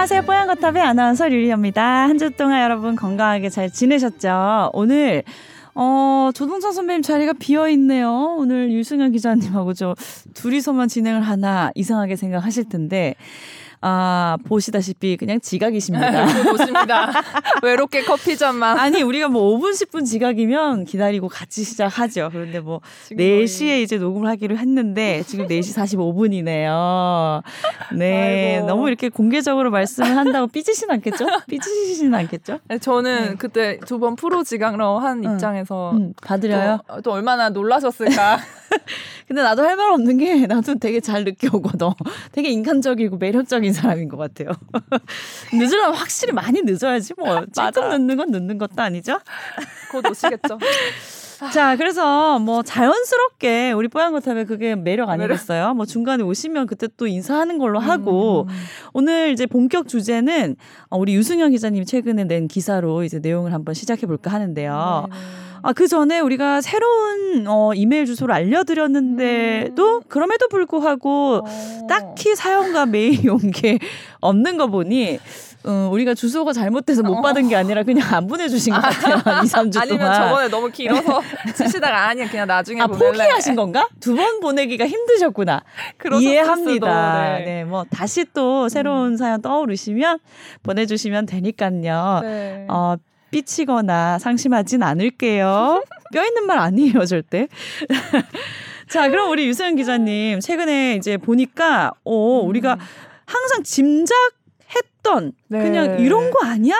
안녕하세요. 뽀얀거탑의 아나운서 류리입니다. 한 주 동안 여러분 건강하게 잘 지내셨죠? 오늘 어, 조동찬 선배님 자리가 비어 있네요. 오늘 유승현 기자님하고 저 둘이서만 진행을 하나 이상하게 생각하실 텐데 아, 보시다시피 그냥 지각이십니다. 보십니다. 외롭게 커피점만. 아니, 우리가 뭐 5분, 10분 지각이면 기다리고 같이 시작하죠. 그런데 뭐 4시에 이제 녹음을 하기로 했는데 지금 4시 45분이네요. 네. 아이고. 너무 이렇게 공개적으로 말씀을 한다고 삐지진 않겠죠? 삐지시진 않겠죠? 네, 저는 네. 그때 두 번 프로 지각로 한 응. 입장에서 응, 받으려요? 또, 또 얼마나 놀라셨을까. 근데 나도 할 말 없는 게 나도 되게 잘 느껴오거든. 되게 인간적이고 매력적인 적인 사람인 것 같아요. 늦으려면 확실히 많이 늦어야지 뭐. 찔끔 늦는 건 늦는 것도 아니죠? 곧 오시겠죠. 자, 그래서 뭐 자연스럽게 우리 뽀얀 거탑에 그게 매력 아니겠어요? 뭐 중간에 오시면 그때 또 인사하는 걸로 하고 음. 오늘 이제 본격 주제는 어, 우리 유승현 기자님이 최근에 낸 기사로 이제 내용을 한번 시작해 볼까 하는데요. 네. 아, 그 전에 우리가 새로운 어, 이메일 주소를 알려드렸는데도 음. 그럼에도 불구하고 어. 딱히 사연과 메일이 온 게 없는 거 보니 어, 우리가 주소가 잘못돼서 못 받은 게 아니라 그냥 안 보내주신 것 같아요. 2, 3주 아니면 동안. 저번에 너무 길어서 쓰시다가 아니야 그냥 나중에 아, 보낼래. 포기하신 건가? 두 번 보내기가 힘드셨구나. 이해합니다. 네. 네, 뭐 다시 또 새로운 음. 사연 떠오르시면 보내주시면 되니까요. 네. 어, 삐치거나 상심하진 않을게요. 뼈 있는 말 아니에요, 절대. 자, 그럼 우리 유소연 기자님, 최근에 이제 보니까, 어, 우리가 음. 항상 짐작했던, 네. 그냥 이런 거 아니야?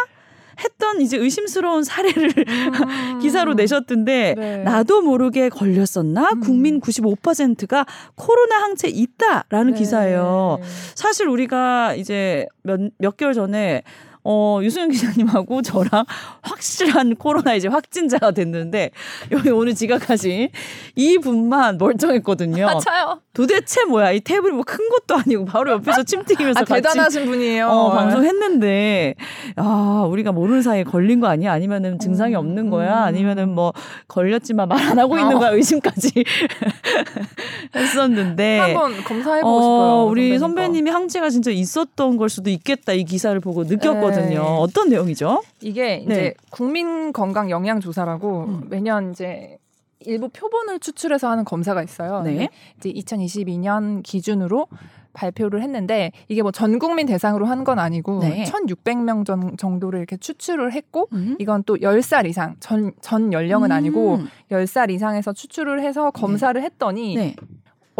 했던 이제 의심스러운 사례를 음. 기사로 내셨던데 네. 나도 모르게 걸렸었나? 음. 국민 95%가 코로나 항체 있다라는 네. 기사예요. 사실 우리가 이제 몇, 몇 개월 전에 어, 유수영 기자님하고 저랑 확실한 코로나 이제 확진자가 됐는데 여기 오늘 지각하신 이 분만 멀쩡했거든요. 맞아요. 도대체 뭐야 이 테이블이 뭐 큰 것도 아니고 바로 옆에서 침 튀기면서 아, 대단하신 분이에요. 어, 방송했는데 아 우리가 모르는 사이에 걸린 거 아니야? 아니면은 증상이 음, 없는 거야? 아니면은 뭐 걸렸지만 말 안 하고 있는 어. 거야? 의심까지 했었는데 한번 검사해보고 어, 싶어요. 우리 선배님이 항체가 진짜 있었던 걸 수도 있겠다 이 기사를 보고 느꼈거든요. 있거든요. 네. 어떤 내용이죠? 이게 이제 네. 국민 건강 영양 조사라고 음. 매년 이제 일부 표본을 추출해서 하는 검사가 있어요. 네. 이제 2022년 기준으로 발표를 했는데 이게 뭐 전 국민 대상으로 한 건 아니고 네. 1,600명 정도를 이렇게 추출을 했고 음. 이건 또 10살 이상 전 전 연령은 음. 아니고 10살 이상에서 추출을 해서 검사를 네. 했더니 네.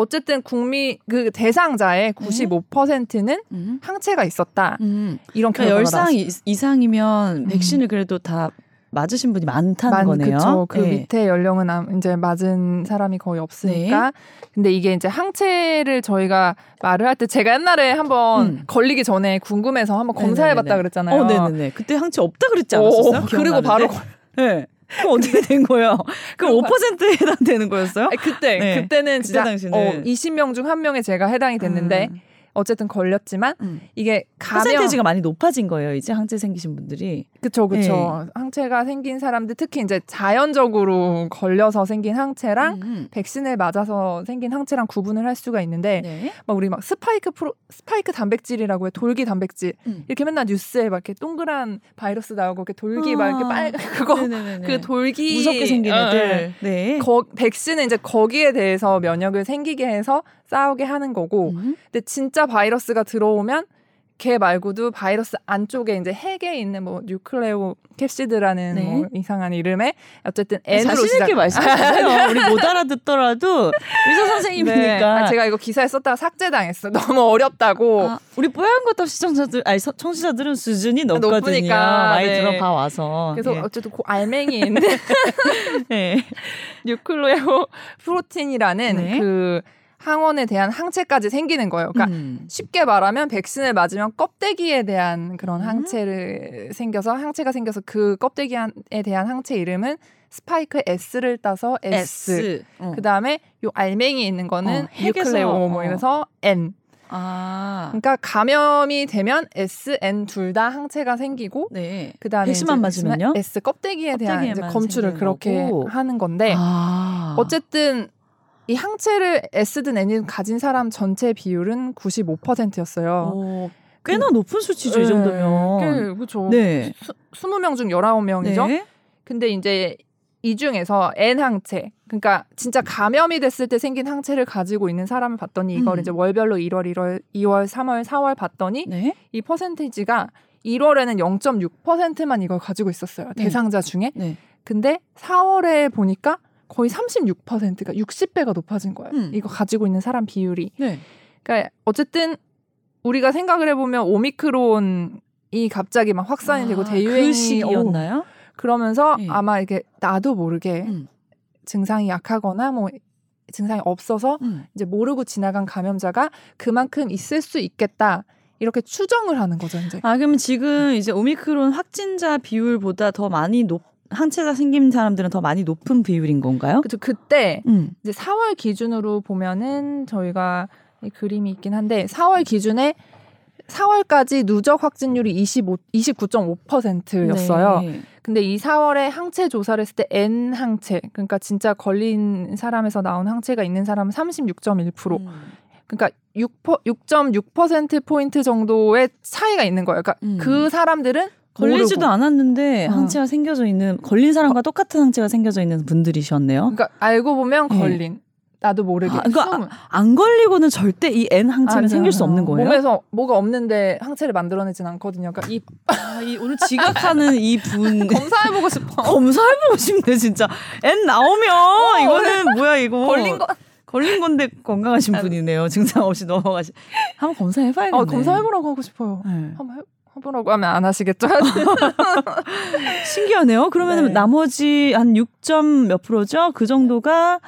어쨌든 국민 그 대상자의 95%는 음. 항체가 있었다. 음. 이런 그러니까 결과가 그러니까 열상 이상이면 음. 백신을 그래도 다 맞으신 분이 많다는 많, 거네요. 그렇죠. 그 네. 밑에 연령은 이제 맞은 사람이 거의 없으니까. 네. 근데 이게 이제 항체를 저희가 말을 할 때 제가 옛날에 한번 음. 걸리기 전에 궁금해서 한번 검사해봤다 그랬잖아요. 어, 네네네. 그때 항체 없다 그랬지 않았었어요? 오, 그리고 바로 네. 그럼 어떻게 된 거예요? 그럼 5%에 해당되는 거였어요? 아니, 그때 네. 그때는 진짜 그때 어, 20명 중 한 명에 제가 해당이 됐는데 음. 어쨌든 걸렸지만 음. 이게 감염 퍼센테이지가 많이 높아진 거예요. 이제 항체 생기신 분들이. 그렇죠, 그렇죠. 네. 항체가 생긴 사람들 특히 이제 자연적으로 걸려서 생긴 항체랑 음, 음. 백신을 맞아서 생긴 항체랑 구분을 할 수가 있는데 네. 막 우리 막 spike pro 스파이크 단백질이라고 해 돌기 단백질 음. 이렇게 맨날 뉴스에 막 이렇게 동그란 바이러스 나오고 이렇게 돌기 아. 막 이렇게 빨 그거 네네네네. 그 돌기 무섭게 생긴 애들. 네. 거, 백신은 이제 거기에 대해서 면역을 생기게 해서 싸우게 하는 거고 음. 근데 진짜 바이러스가 들어오면 걔 말고도 바이러스 안쪽에 이제 핵에 있는 뭐 뉴클레오 캡시드라는 네. 뭐 이상한 이름에 어쨌든 N으로 자신 있게 말씀하세요. 우리 못 알아듣더라도 의사 선생님이니까. 네. 아, 제가 이거 기사에 썼다가 삭제당했어. 너무 어렵다고. 아, 우리 뽀얀 것도 시청자들 아니 청취자들은 수준이 높거든요. 높으니까, 많이 네. 들어봐 와서. 그래서 예. 어쨌든 그 알맹이 있는 네. 뉴클레오 프로틴이라는 네. 그 항원에 대한 항체까지 생기는 거예요. 그러니까 음. 쉽게 말하면 백신을 맞으면 껍데기에 대한 그런 음. 항체를 생겨서 항체가 생겨서 그 껍데기에 대한 항체 이름은 스파이크 S를 따서 S. S. 어. 그 다음에 요 알맹이 있는 거는 어, 뉴클레오 뭐 이래서 N. 아. 그러니까 감염이 되면 S, N 둘 다 항체가 생기고 네. 그다음에 백신만 맞으면요 S 껍데기에 대한 이제 검출을 그렇게 거고. 하는 건데 아. 어쨌든 이 항체를 S든 N이든 가진 사람 전체 비율은 95%였어요. 오. 꽤나 그, 높은 수치죠, 네. 이 정도면. 꽤, 그렇죠. 네. 20명 중 19명이죠. 네. 근데 이제 이 중에서 N 항체, 그러니까 진짜 감염이 됐을 때 생긴 항체를 가지고 있는 사람을 봤더니 이걸 음. 이제 월별로 1월, 1월, 2월, 3월, 4월 봤더니 네? 이 퍼센테이지가 1월에는 0.6%만 이걸 가지고 있었어요. 네. 대상자 중에. 네. 근데 4월에 보니까 거의 36%가 60배가 높아진 거예요. 음. 이거 가지고 있는 사람 비율이. 네. 그러니까 어쨌든 우리가 생각을 해보면 오미크론이 갑자기 막 확산이 아, 되고 대유행이 그 시기였나요? 그러면서 네. 아마 이게 나도 모르게 음. 증상이 약하거나 뭐 증상이 없어서 음. 이제 모르고 지나간 감염자가 그만큼 있을 수 있겠다. 이렇게 추정을 하는 거죠, 이제. 아, 그러면 지금 이제 오미크론 확진자 비율보다 더 많이 높 항체가 생긴 사람들은 더 많이 높은 비율인 건가요? 그렇죠. 그때 음. 이제 4월 기준으로 보면은 저희가 그림이 있긴 한데 4월 기준에 4월까지 누적 확진율이 25, 29.5%였어요. 네. 근데 이 4월에 항체 조사를 했을 때 N 항체, 그러니까 진짜 걸린 사람에서 나온 항체가 있는 사람은 36.1%. 음. 그러니까 6, 6.6% 포인트 정도의 차이가 있는 거예요. 그러니까 음. 그 사람들은 걸리지도 모르고. 않았는데 어. 항체가 생겨져 있는 걸린 사람과 어. 똑같은 항체가 생겨져 있는 분들이셨네요. 그러니까 알고 보면 네. 걸린. 네. 나도 모르게. 아, 그러니까 안 걸리고는 절대 이 N 항체는 아, 생길 수 없는 거예요. 몸에서 뭐가 없는데 항체를 만들어내진 않거든요. 그러니까 이, 아, 이 오늘 지각하는 이 분 검사해보고 싶어. 검사해보고 싶네 진짜. N 나오면 어, 이거는 뭐야 이거. 걸린 거. 걸린 건데 건강하신 아, 분이네요. 증상 없이 넘어가시. 한번 검사해봐야겠네. 어, 검사해보라고 하고 싶어요. 네. 한번 해. 해보라고 하면 안 하시겠죠? 신기하네요. 그러면 네. 나머지 한 6점 몇 프로죠? 그 정도가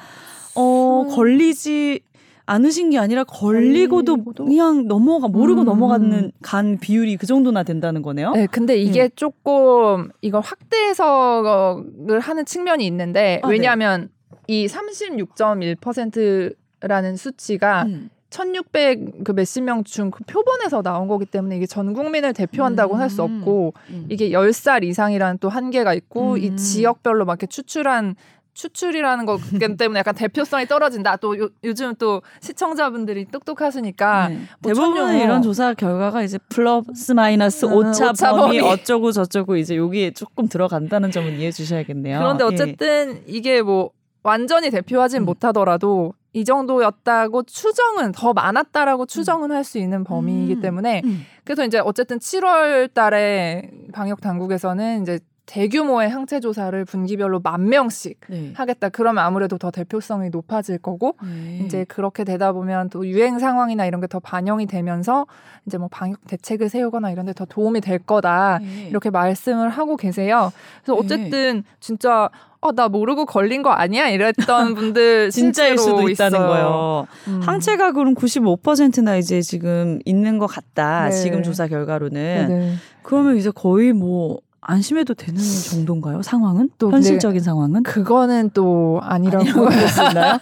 어 음. 걸리지 않으신 게 아니라 걸리고도, 걸리고도? 그냥 넘어가 모르고 음. 넘어가는 간 비율이 그 정도나 된다는 거네요. 네, 근데 이게 네. 조금 이걸 확대 해석을 하는 측면이 있는데 아, 네. 왜냐하면 네. 이 36.1%라는 수치가 음. 1600그 몇십 명 중 그 표본에서 나온 거기 때문에 이게 전 국민을 대표한다고 음. 할수 없고 음. 이게 10살 이상이라는 또 한계가 있고 음. 이 지역별로 막 이렇게 추출한 추출이라는 것 때문에 약간 대표성이 떨어진다. 또 요, 요즘 또 시청자분들이 똑똑하시니까 네. 뭐 대부분 이런 조사 결과가 이제 플러스 마이너스 음, 오차, 오차 범위, 범위 어쩌고 저쩌고 이제 여기에 조금 들어간다는 점은 이해해 주셔야겠네요. 그런데 예. 어쨌든 예. 이게 뭐 완전히 대표하진 음. 못하더라도 이 정도였다고 추정은 더 많았다라고 추정은 할 수 있는 범위이기 음. 때문에 음. 그래서 이제 어쨌든 7월 달에 방역 당국에서는 이제 대규모의 항체 조사를 분기별로 만 명씩 네. 하겠다. 그러면 아무래도 더 대표성이 높아질 거고 네. 이제 그렇게 되다 보면 또 유행 상황이나 이런 게 더 반영이 되면서 이제 뭐 방역 대책을 세우거나 이런 데 더 도움이 될 거다. 네. 이렇게 말씀을 하고 계세요. 그래서 네. 어쨌든 진짜 어, 나 모르고 걸린 거 아니야? 이랬던 분들 진짜일 수도 있다는 있어요. 거예요. 음. 항체가 그럼 95%나 이제 지금 있는 것 같다. 네. 지금 조사 결과로는. 네네. 그러면 이제 거의 뭐 안심해도 되는 정도인가요? 상황은? 또 현실적인 상황은? 그거는 또 아니라고 할수 있나요?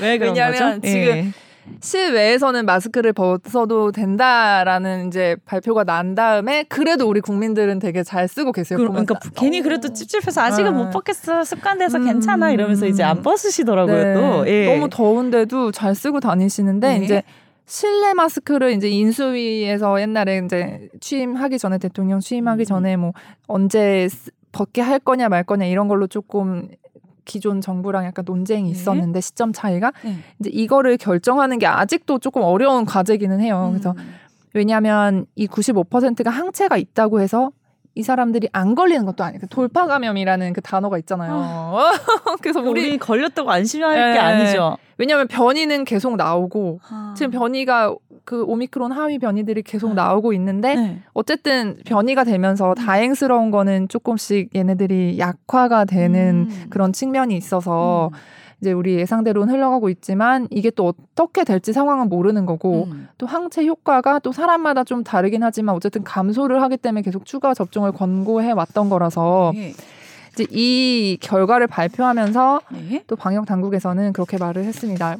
왜 그런 왜냐하면 거죠? 지금 예. 실외에서는 마스크를 벗어도 된다라는 이제 발표가 난 다음에 그래도 우리 국민들은 되게 잘 쓰고 계세요. 그, 그러니까 괜히 그래도 찝찝해서 아직은 못 아. 벗겠어 습관돼서 음, 괜찮아 이러면서 이제 안 벗으시더라고요. 네. 또 예. 너무 더운데도 잘 쓰고 다니시는데 네. 이제 실내 마스크를 이제 인수위에서 옛날에 이제 취임하기 전에 대통령 취임하기 음. 전에 뭐 언제 벗게 할 거냐 말 거냐 이런 걸로 조금 기존 정부랑 약간 논쟁이 네. 있었는데 네. 시점 차이가 네. 이제 이거를 결정하는 게 아직도 조금 어려운 과제기는 해요. 음. 그래서 왜냐하면 이 95%가 항체가 있다고 해서 이 사람들이 안 걸리는 것도 아니고 돌파 감염이라는 그 단어가 있잖아요. 어. 그래서 우리, 우리 걸렸다고 안심할 네. 게 아니죠. 왜냐하면 변이는 계속 나오고 아. 지금 변이가 그 오미크론 하위 변이들이 계속 아. 나오고 있는데 네. 어쨌든 변이가 되면서 음. 다행스러운 거는 조금씩 얘네들이 약화가 되는 음. 그런 측면이 있어서 음. 이제 우리 예상대로는 흘러가고 있지만 이게 또 어떻게 될지 상황은 모르는 거고 음. 또 항체 효과가 또 사람마다 좀 다르긴 하지만 어쨌든 감소를 하기 때문에 계속 추가 접종을 권고해 왔던 거라서 네. 이제 이 결과를 발표하면서 네. 또 방역 당국에서는 그렇게 말을 했습니다.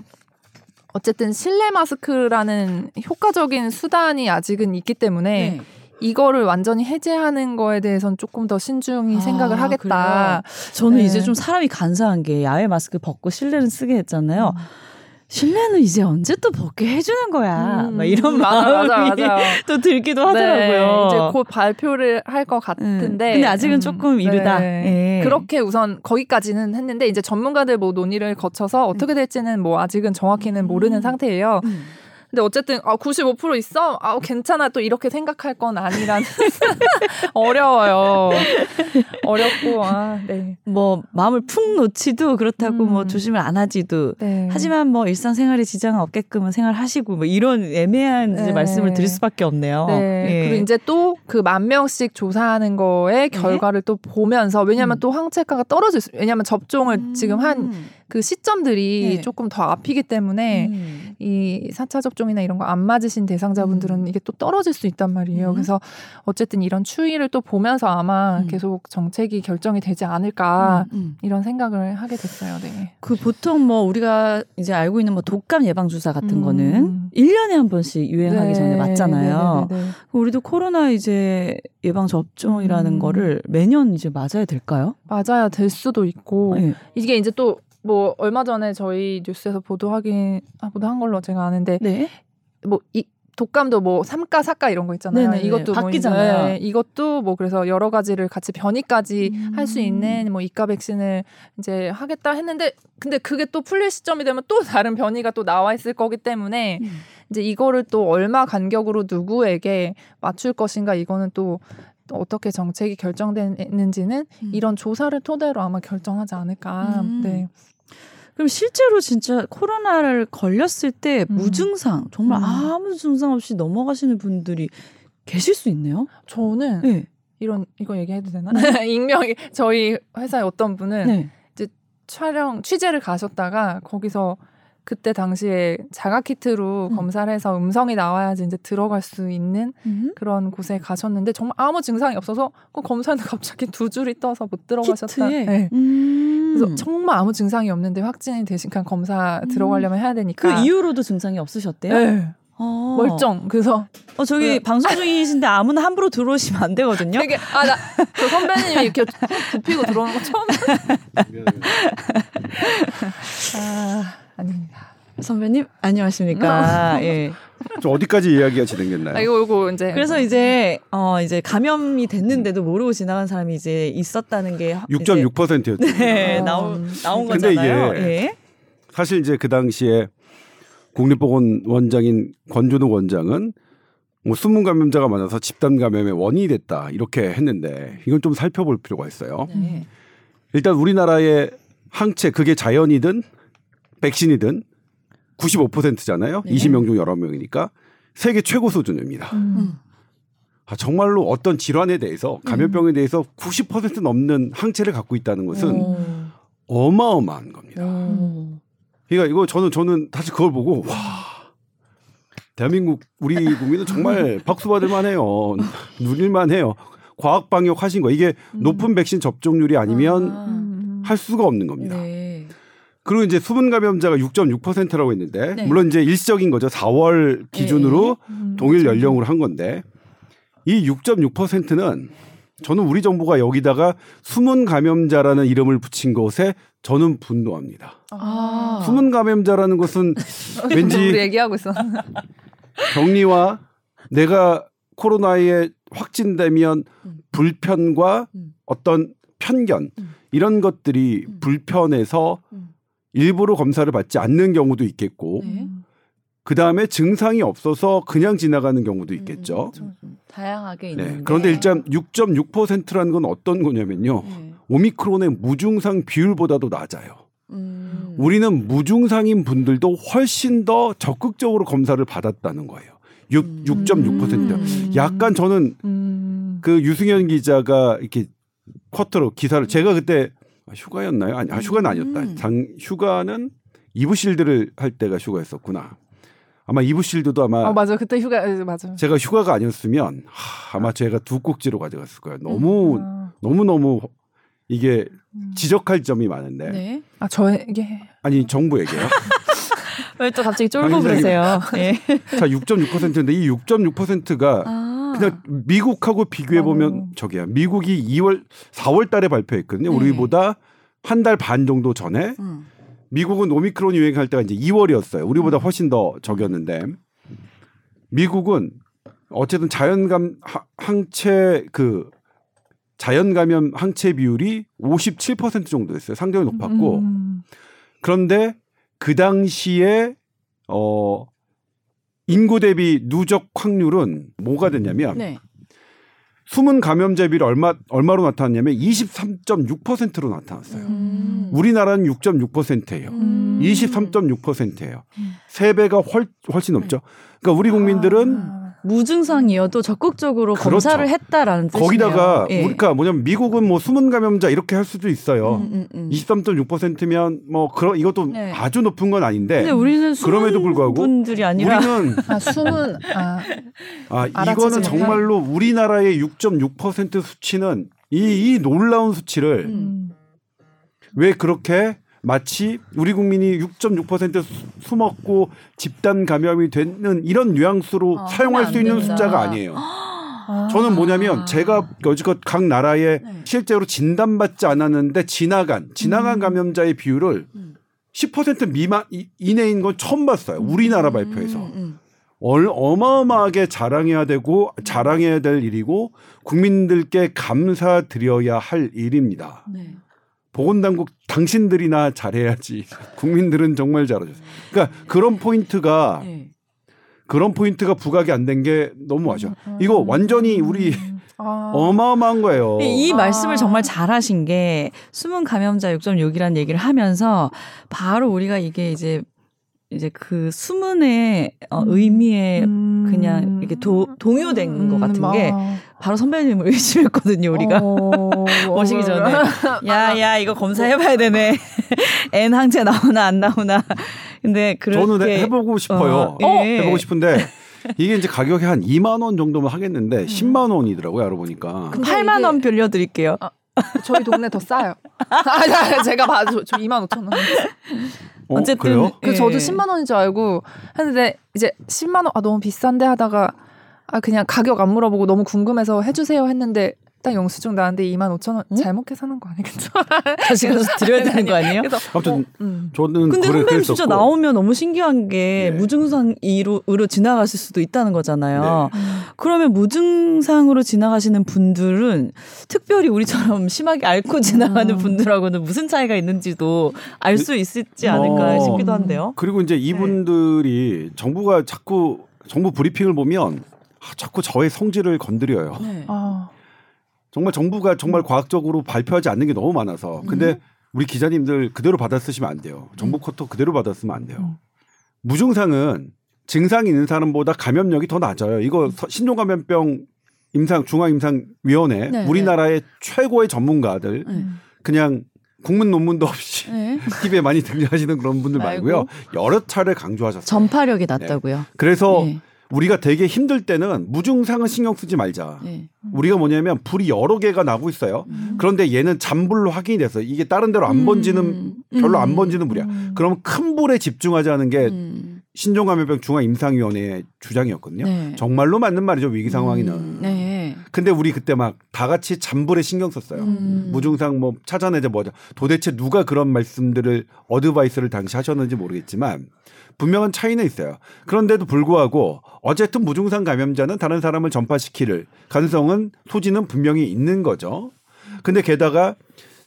어쨌든 실내 마스크라는 효과적인 수단이 아직은 있기 때문에 네. 이거를 완전히 해제하는 거에 대해서는 조금 더 신중히 아, 생각을 하겠다. 그래요? 저는 네. 이제 좀 사람이 간사한 게 야외 마스크 벗고 실내는 쓰게 했잖아요. 음. 실내는 이제 언제 또 벗게 해주는 거야. 음, 막 이런 마음이 맞아, 맞아, 또 들기도 네, 하더라고요. 네, 이제 곧 발표를 할 것 같은데. 음, 근데 아직은 음, 조금 이르다. 네. 네. 그렇게 우선 거기까지는 했는데 이제 전문가들 뭐 논의를 거쳐서 어떻게 될지는 뭐 아직은 정확히는 모르는 음. 상태예요. 음. 근데 어쨌든 아, 95% 있어? 아, 괜찮아. 또 이렇게 생각할 건 아니라는 어려워요. 어렵고 아, 네. 뭐 마음을 푹 놓지도 그렇다고 뭐 음. 뭐 조심을 안 하지도 네. 하지만 뭐 일상생활에 지장은 없게끔은 생활하시고 뭐 이런 애매한 네. 말씀을 드릴 수밖에 없네요. 네. 예. 그리고 이제 또 그 만 명씩 조사하는 거에 네. 결과를 또 보면서 왜냐하면 음. 또 항체가가 떨어질 수 왜냐하면 접종을 음. 지금 한 그 시점들이 네. 조금 더 앞이기 때문에 음. 이 4차 접종이나 이런 거 안 맞으신 대상자분들은 음. 이게 또 떨어질 수 있단 말이에요. 음. 그래서 어쨌든 이런 추이를 또 보면서 아마 음. 계속 정책이 결정이 되지 않을까 음, 음. 이런 생각을 하게 됐어요. 네. 그 보통 뭐 우리가 이제 알고 있는 뭐 독감 예방 주사 같은 거는 1년에 한 번씩 유행하기 네. 전에 맞잖아요. 네, 네, 네, 네. 우리도 코로나 이제 예방 접종이라는 거를 매년 이제 맞아야 될까요? 맞아야 될 수도 있고 네. 이게 이제 또 뭐 얼마 전에 저희 뉴스에서 보도하긴 아, 보도한 걸로 제가 아는데 네? 뭐이 독감도 뭐 3가, 4가 이런 거 있잖아요. 네네 이것도 뭐 바뀌잖아요. 뭐, 네, 이것도 뭐 그래서 여러 가지를 같이 변이까지 음. 할수 있는 뭐 이가 백신을 이제 하겠다 했는데 근데 그게 또 풀릴 시점이 되면 또 다른 변이가 또 나와 있을 거기 때문에 음. 이제 이거를 또 얼마 간격으로 누구에게 맞출 것인가 이거는 또 어떻게 정책이 결정되는지는 음. 이런 조사를 토대로 아마 결정하지 않을까. 음. 네. 그럼 실제로 진짜 코로나를 걸렸을 때 음. 무증상 정말 음. 아무 증상 없이 넘어가시는 분들이 계실 수 있네요. 저는 네. 이런 이거 얘기해도 되나? 네. 익명이 저희 회사에 어떤 분은 네. 이제 촬영 취재를 가셨다가 거기서 그때 당시에 자가 키트로 음. 검사를 해서 음성이 나와야지 이제 들어갈 수 있는 음. 그런 곳에 가셨는데 정말 아무 증상이 없어서 그 검사는 갑자기 두 줄이 떠서 못 들어가셨다. 네. 음. 그래서 정말 아무 증상이 없는데 확진이 되신 그냥 검사 음. 들어가려면 해야 되니까 그 이후로도 증상이 없으셨대요? 네. 어. 멀쩡. 그래서 어 저기 네. 방송 중이신데 아무나 함부로 들어오시면 안 되거든요. 되게 아나그 선배님이 이렇게 굽히고 들어오는 거 처음. 아. 아닙니다. 선배님 안녕하십니까? 예. 저 어디까지 이야기가 진행됐나요? 아, 이거 이거 이제 그래서 이제 어 이제 감염이 됐는데도 모르고 지나간 사람이 이제 있었다는 게 6.6%였죠. 네, 어. 나온 나온 근데 거잖아요. 이게 예. 사실 이제 그 당시에 국립보건원장인 권준호 원장은 뭐 숨은 감염자가 많아서 집단 감염의 원인이 됐다 이렇게 했는데 이건 좀 살펴볼 필요가 있어요. 네. 일단 우리나라의 항체 그게 자연이든 백신이든 95%잖아요. 네. 20명 중 11명이니까 세계 최고 수준입니다. 음. 아, 정말로 어떤 질환에 대해서 감염병에 대해서 90% 넘는 항체를 갖고 있다는 것은 오. 어마어마한 겁니다. 오. 그러니까 이거 저는 저는 다시 그걸 보고 와 대한민국 우리 국민은 정말 박수 받을 만해요. 누릴 만해요. 과학 방역 하신 거 이게 음. 높은 백신 접종률이 아니면 아. 할 수가 없는 겁니다. 네. 그리고 이제 수분 감염자가 6.6%라고 했는데 네. 물론 이제 일시적인 거죠. 4월 기준으로 네. 음, 동일 그렇죠. 연령으로 한 건데 이 6.6%는 저는 우리 정부가 여기다가 숨은 감염자라는 이름을 붙인 것에 저는 분노합니다. 아. 숨은 감염자라는 것은 왠지 얘기하고 있어. 격리와 내가 코로나에 확진되면 음. 불편과 음. 어떤 편견 음. 이런 것들이 음. 불편해서 음. 일부러 검사를 받지 않는 경우도 있겠고 네. 그 다음에 증상이 없어서 그냥 지나가는 경우도 음, 있겠죠. 음, 음, 다양하게 있는데. 네. 그런데 일단 6.6%라는 건 어떤 거냐면요. 네. 오미크론의 무증상 비율보다도 낮아요. 음. 우리는 무증상인 분들도 훨씬 더 적극적으로 검사를 받았다는 거예요. 6, 6.6%. 음. 약간 저는 음. 그 유승현 기자가 이렇게 쿼터로 기사를 제가 그때 아, 휴가였나요? 아니, 아, 휴가는 아니었다. 음. 장, 휴가는 이브실드를 할 때가 휴가였었구나. 아마 이브실드도 아마 어, 맞아 그때 휴가 맞아 제가 휴가가 아니었으면 하, 아마 제가 두 꼭지로 가져갔을 거예요. 너무 음. 너무 너무 이게 음. 지적할 점이 많은데. 네. 아 저에게 아니 정부에게요. 왜 또 갑자기 쫄고 그러세요? 예. 자 6.6%인데 이 6.6%가 아. 그냥 미국하고 비교해 보면 어. 저기야. 미국이 2월 4월 달에 발표했거든요. 네. 우리보다 한 달 반 정도 전에 음. 미국은 오미크론 유행할 때가 이제 2월이었어요. 우리보다 훨씬 더 적였는데 미국은 어쨌든 자연감 항체 그 자연 감염 항체 비율이 57% 정도였어요. 상당히 높았고 음. 그런데 그 당시에 어 인구 대비 누적 확률은 뭐가 됐냐면 네. 숨은 감염자 비율 얼마 얼마로 나타났냐면 23.6%로 나타났어요. 음. 우리나라는 6.6%예요. 음. 23.6%예요. 음. 3배가 훨, 훨씬 높죠. 그러니까 우리 국민들은 아. 무증상이어도 적극적으로 그렇죠. 검사를 했다라는 뜻이에요. 거기다가 예. 우리가 뭐냐면 미국은 뭐 숨은 감염자 이렇게 할 수도 있어요. 음, 음, 음. 23.6%면 뭐 그런 이것도 네. 아주 높은 건 아닌데. 근데 우리는 그럼에도 불구하고 분들이 아니라 우리는 아, 숨은 아, 아 이거는 정말로 우리나라의 6.6% 수치는 이, 이 놀라운 수치를 음. 왜 그렇게 마치 우리 국민이 6.6% 숨었고 집단 감염이 되는 이런 뉘앙스로 아, 사용할 수 있는 숫자가 아니에요. 아. 저는 뭐냐면 제가 여지껏 각 나라에 네. 실제로 진단받지 않았는데 지나간 지나간 음. 감염자의 비율을 음. 10% 미만 이내인 건 처음 봤어요. 우리나라 음. 발표에서. 음. 음. 얼, 어마어마하게 자랑해야 되고 자랑해야 될 일이고 국민들께 감사드려야 할 일입니다. 네. 보건당국 당신들이나 잘해야지. 국민들은 정말 잘하셨어요. 그러니까 그런 포인트가 네. 그런 포인트가 부각이 안 된 게 너무 아쉽죠. 이거 완전히 우리 아. 어마어마한 거예요. 이 아. 말씀을 정말 잘하신 게 숨은 감염자 6.6이라는 얘기를 하면서 바로 우리가 이게 이제 이제 그 숨은의 어, 음. 의미에 음. 그냥 이렇게 도, 동요된 음. 것 같은 게 아. 바로 선배님을 의심했거든요 우리가 어, 오시기 전에 야야 이거 검사해봐야 되네 N 항체 나오나 안 나오나 근데 그렇게 저는 해보고 싶어요 어, 예. 해보고 싶은데 이게 이제 가격이 한 2만 원 정도면 하겠는데 음. 10만 원이더라고요 알아보니까 8만 원 빌려드릴게요 아, 저희 동네 더 싸요 아, 제가 봐도 저 2만 5천 원 어, 어쨌든 어, 그 저도 10만 원인 줄 알고 했는데 이제 10만 원 아 너무 비싼데 하다가 아 그냥 가격 안 물어보고 너무 궁금해서 해주세요 했는데 딱 영수증 나왔는데 2만 5천 원 응? 잘못 계산한 거 아니겠죠? 다시 가서 드려야 되는 거 아니에요? 그래서 아무튼 어, 음. 저는 근데 그래, 선배님 진짜 나오면 너무 신기한 게 네. 무증상으로 지나가실 수도 있다는 거잖아요. 네. 그러면 무증상으로 지나가시는 분들은 특별히 우리처럼 심하게 앓고 지나가는 음. 분들하고는 무슨 차이가 있는지도 알 수 있을지 않을까 어. 싶기도 한데요. 그리고 이제 이분들이 네. 정부가 자꾸 정부 브리핑을 보면 아, 자꾸 저의 성질을 건드려요. 네. 아. 정말 정부가 정말 음. 과학적으로 발표하지 않는 게 너무 많아서. 근데 음. 우리 기자님들 그대로 받아 쓰시면 안 돼요. 정부 음. 코터 그대로 받아 쓰면 안 돼요. 음. 무증상은 증상이 있는 사람보다 감염력이 더 낮아요. 이거 신종감염병 임상 중앙임상위원회 네, 우리나라의 네. 최고의 전문가들 네. 그냥 국문 논문도 없이 네. TV에 많이 등장하시는 그런 분들 말고요. 여러 차례 강조하셨어요. 전파력이 낮다고요. 네. 그래서 네. 우리가 되게 힘들 때는 무증상은 신경 쓰지 말자. 네. 우리가 뭐냐면 불이 여러 개가 나고 있어요. 음. 그런데 얘는 잔불로 확인이 돼서 이게 다른 데로 안 음. 번지는 별로 안 음. 번지는 불이야. 음. 그럼 큰 불에 집중하자는 게 음. 신종감염병 중앙 임상위원회의 주장이었거든요. 네. 정말로 맞는 말이죠 위기 상황이는. 음. 네. 근데 우리 그때 막 다 같이 잔불에 신경 썼어요. 무증상 뭐 찾아내자 뭐자. 도대체 누가 그런 말씀들을 어드바이스를 당시 하셨는지 모르겠지만 분명한 차이는 있어요. 그런데도 불구하고 어쨌든 무증상 감염자는 다른 사람을 전파시킬 가능성은 소지는 분명히 있는 거죠. 근데 게다가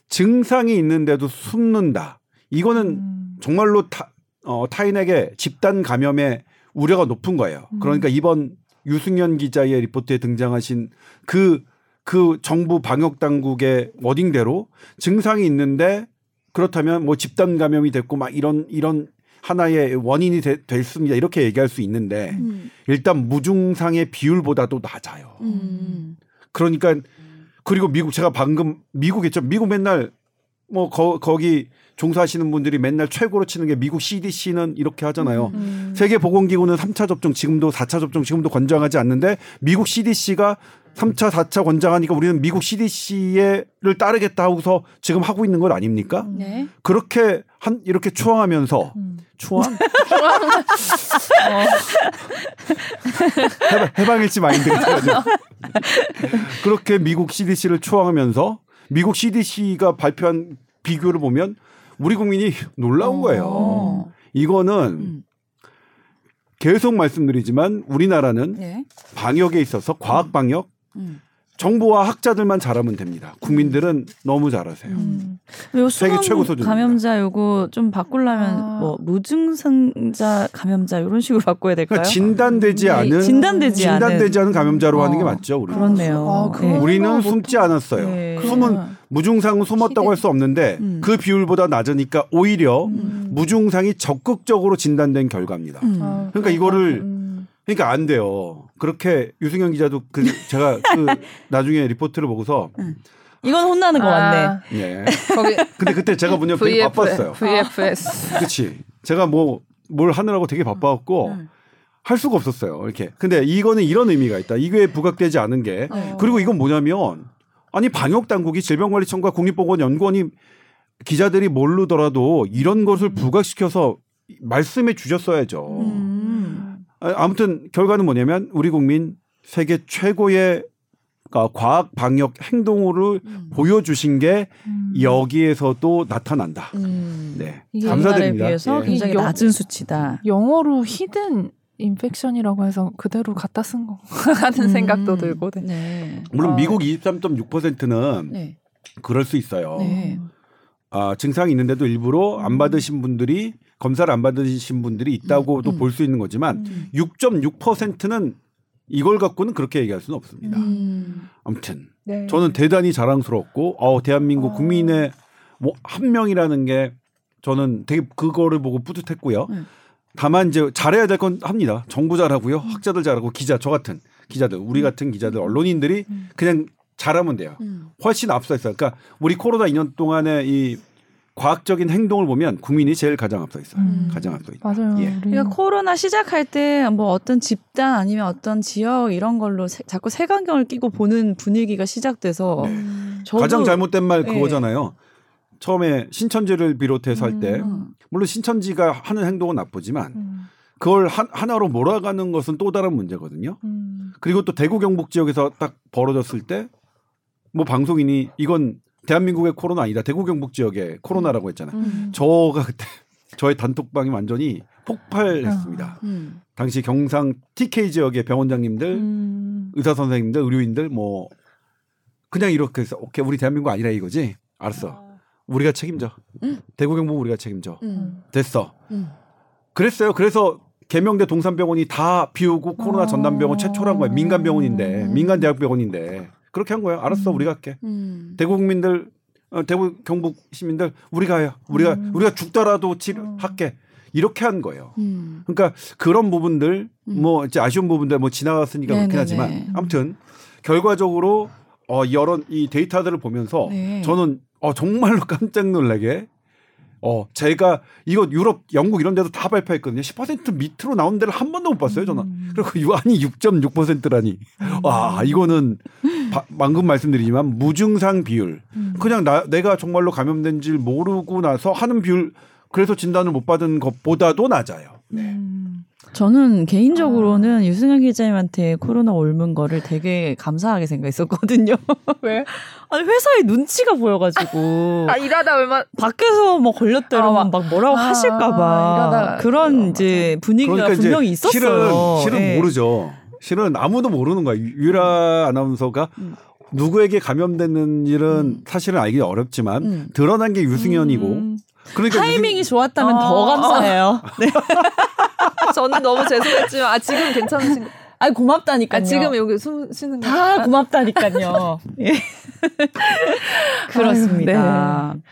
증상이 있는데도 숨는다. 이거는 음. 정말로 타, 어, 타인에게 집단 감염의 우려가 높은 거예요. 음. 그러니까 이번 유승현 기자의 리포트에 등장하신 그, 그 정부 방역 당국의 워딩대로 증상이 있는데 그렇다면 뭐 집단 감염이 됐고 막 이런 이런 하나의 원인이 되, 됐습니다. 이렇게 얘기할 수 있는데 음. 일단 무증상의 비율보다도 낮아요. 음. 그러니까 그리고 미국 제가 방금 미국 했죠. 미국 맨날 뭐 거, 거기 종사하시는 분들이 맨날 최고로 치는 게 미국 CDC는 이렇게 하잖아요. 음. 세계보건기구는 3차 접종 지금도 4차 접종 지금도 권장하지 않는데 미국 CDC가 3차, 4차 권장하니까 우리는 미국 CDC를 따르겠다 하고서 지금 하고 있는 것 아닙니까? 네. 그렇게 한 이렇게 추앙하면서 음. 추앙? 어. 해방, 일지 마인드가 그렇게 미국 CDC를 추앙하면서 미국 CDC가 발표한 비교를 보면 우리 국민이 놀라운 어. 거예요. 이거는 음. 계속 말씀드리지만 우리나라는 네. 방역에 있어서 과학 방역, 음. 정부와 학자들만 잘하면 됩니다. 국민들은 너무 잘하세요. 음. 세계 최고 수준. 감염자 요거 좀 바꾸려면 아. 뭐 무증상자 감염자 이런 식으로 바꿔야 될까요? 그러니까 진단되지 네. 않은 진단되지, 진단되지 않은, 감염자로 어. 하는 게 맞죠. 우리 그렇네요. 아, 네. 우리는 숨지 않았어요. 네. 숨은 무증상은 숨었다고 할 수 없는데 음. 그 비율보다 낮으니까 오히려 음. 무증상이 적극적으로 진단된 결과입니다. 음. 아, 그러니까 이거를 음. 그러니까 안 돼요. 그렇게 유승현 기자도 그 제가 그 나중에 리포트를 보고서 응. 이건 혼나는 거 아, 같네. 예. 거기 근데 그때 제가 문제 되게 바빴어요. VFS. 그렇지. 제가 뭐 뭘 하느라고 되게 바빠갖고 응. 할 수가 없었어요. 이렇게. 근데 이거는 이런 의미가 있다. 이게 부각되지 않은 게 어. 그리고 이건 뭐냐면 아니 방역 당국이 질병관리청과 국립보건연구원이 기자들이 모르더라도 이런 것을 음. 부각시켜서 말씀해 주셨어야죠. 음. 아, 아무튼 결과는 뭐냐면 우리 국민 세계 최고의 과학 방역 행동으로 음. 보여주신 게 음. 여기에서도 나타난다. 음. 네, 감사드립니다. 비해서 예. 굉장히 낮은 수치다. 영어로 hidden infection이라고 해서 그대로 갖다 쓴 거 하는 음. 생각도 들고. 네. 물론 아. 미국 23.6%는 네. 그럴 수 있어요. 네. 아, 증상이 있는데도 일부러 안 음. 받으신 분들이 검사를 안 받으신 분들이 있다고도 음, 음. 볼수 있는 거지만 음. 6.6%는 이걸 갖고는 그렇게 얘기할 수는 없습니다. 음. 아무튼 네. 저는 대단히 자랑스럽고 어 대한민국 어. 국민의 뭐 한 명이라는 게 저는 되게 그거를 보고 뿌듯했고요. 음. 다만 이제 잘해야 될 건 합니다. 정부 잘하고요. 음. 학자들 잘하고 기자 저 같은 기자들 우리 같은 기자들 언론인들이 그냥 잘하면 돼요. 훨씬 앞서 있어요. 그러니까 우리 코로나 2년 동안의 이 과학적인 행동을 보면 국민이 제일 가장 앞서 있어요. 음. 가장 앞서 있다. 맞아요. 예. 그러니까 코로나 시작할 때 뭐 어떤 집단 아니면 어떤 지역 이런 걸로 세, 자꾸 색안경을 끼고 보는 분위기가 시작돼서 네. 가장 잘못된 말 네. 그거잖아요. 처음에 신천지를 비롯해서 할때 음. 물론 신천지가 하는 행동은 나쁘지만 음. 그걸 하, 하나로 몰아가는 것은 또 다른 문제거든요. 음. 그리고 또 대구 경북 지역에서 딱 벌어졌을 때 뭐 방송인이 이건 대한민국의 코로나 아니다. 대구 경북 지역의 코로나라고 했잖아요. 음. 저가 그때 저의 단톡방이 완전히 폭발했습니다. 어, 음. 당시 경상 TK 지역의 병원장님들, 음. 의사 선생님들, 의료인들 뭐 그냥 이렇게 해서 오케이 우리 대한민국 아니라 이거지. 알았어. 어. 우리가 책임져. 음. 대구 경북 우리가 책임져. 음. 됐어. 음. 그랬어요. 그래서 개명대 동산병원이 다 비우고 코로나 전담병원 최초란 거예요. 민간 병원인데, 민간 대학병원인데. 그렇게 한 거예요. 알았어, 음. 우리가 할게. 음. 대구 국민들, 어, 대구 경북 시민들 우리가 해요. 우리가 음. 우리가 죽더라도 치료 할게. 음. 이렇게 한 거예요. 음. 그러니까 그런 부분들 음. 뭐 이제 아쉬운 부분들 뭐 지나갔으니까 네네네. 그렇긴 하지만 아무튼 결과적으로 어 여러 이 데이터들을 보면서 네. 저는 어 정말로 깜짝 놀라게 어, 제가 이거 유럽, 영국 이런 데도 다 발표했거든요. 10% 밑으로 나온 데를 한 번도 못 봤어요, 저는. 음. 그리고 유한이 6.6%라니. 음. 와, 이거는 바, 방금 말씀드리지만 무증상 비율. 음. 그냥 나, 내가 정말로 감염된 줄 모르고 나서 하는 비율, 그래서 진단을 못 받은 것보다도 낮아요. 네. 음. 저는 개인적으로는 아. 유승현 기자님한테 코로나 옮은 거를 되게 감사하게 생각했었거든요. 왜? 아니 회사에 눈치가 보여가지고. 아 일하다 얼마 밖에서 뭐 걸렸다 이러면 아, 막 뭐라고 아, 하실까봐 그런 이제 분위기가 그러니까 분명히 있었어요. 실은 실은 네. 모르죠. 실은 아무도 모르는 거야. 유라 아나운서가 음. 누구에게 감염됐는지는 음. 사실은 알기 어렵지만 음. 드러난 게 유승현이고 음. 그러니까 타이밍이 무슨... 좋았다면 어. 더 감사해요. 네. 저는 너무 죄송했지만 아 지금 괜찮으신 거. 아 고맙다니까요. 아, 지금 여기 숨 쉬는 거. 다 고맙다니까요. 예. 그렇습니다. 네.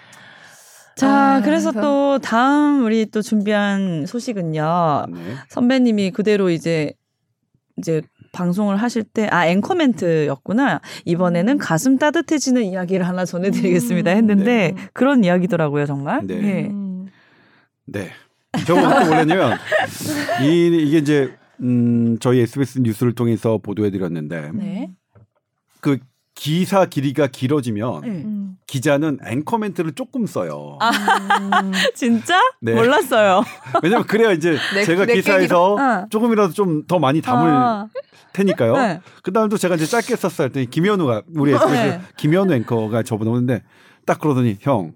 자, 아, 그래서 또 다음 우리 또 준비한 소식은요. 네. 선배님이 그대로 이제 이제 방송을 하실 때, 아, 앵커멘트였구나. 이번에는 음. 가슴 따뜻해지는 이야기를 하나 전해드리겠습니다 했는데, 네. 그런 이야기더라고요, 정말. 네. 네. 네. 저가 뭐냐면, 이, 이게 이제, 음, 저희 SBS 뉴스를 통해서 보도해드렸는데, 네. 그 기사 길이가 길어지면 네. 기자는 앵커 멘트를 조금 써요. 아, 진짜? 네. 몰랐어요. 왜냐면 그래야 이제 내, 제가 내 기사에서 어. 조금이라도 좀 더 많이 담을 아. 테니까요. 네. 그다음에 또 제가 이제 짧게 썼어요. 했더니 김현우가 우리 SBS 네. 김현우 앵커가 저보다 오는데 딱 그러더니 형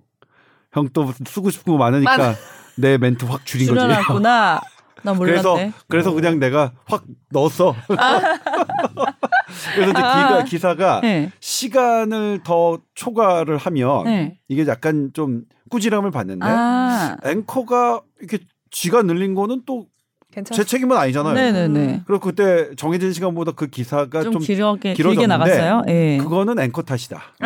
형 또 쓰고 싶은 거 많으니까 맞... 내 멘트 확 줄인 거지. 줄여놨구나. 그래서 그래서 그냥 내가 확 넣었어. 아. 그래서 이제 아. 기사, 가 네. 시간을 더 초과를 하면 네. 이게 약간 좀 꾸지람을 받는데 아. 앵커가 이렇게 지가 늘린 거는 또 제 책임은 아니잖아요. 네네네. 그리고 그때 정해진 시간보다 그 기사가 좀, 좀 길게, 길게 나갔어요. 네. 그거는 앵커 탓이다.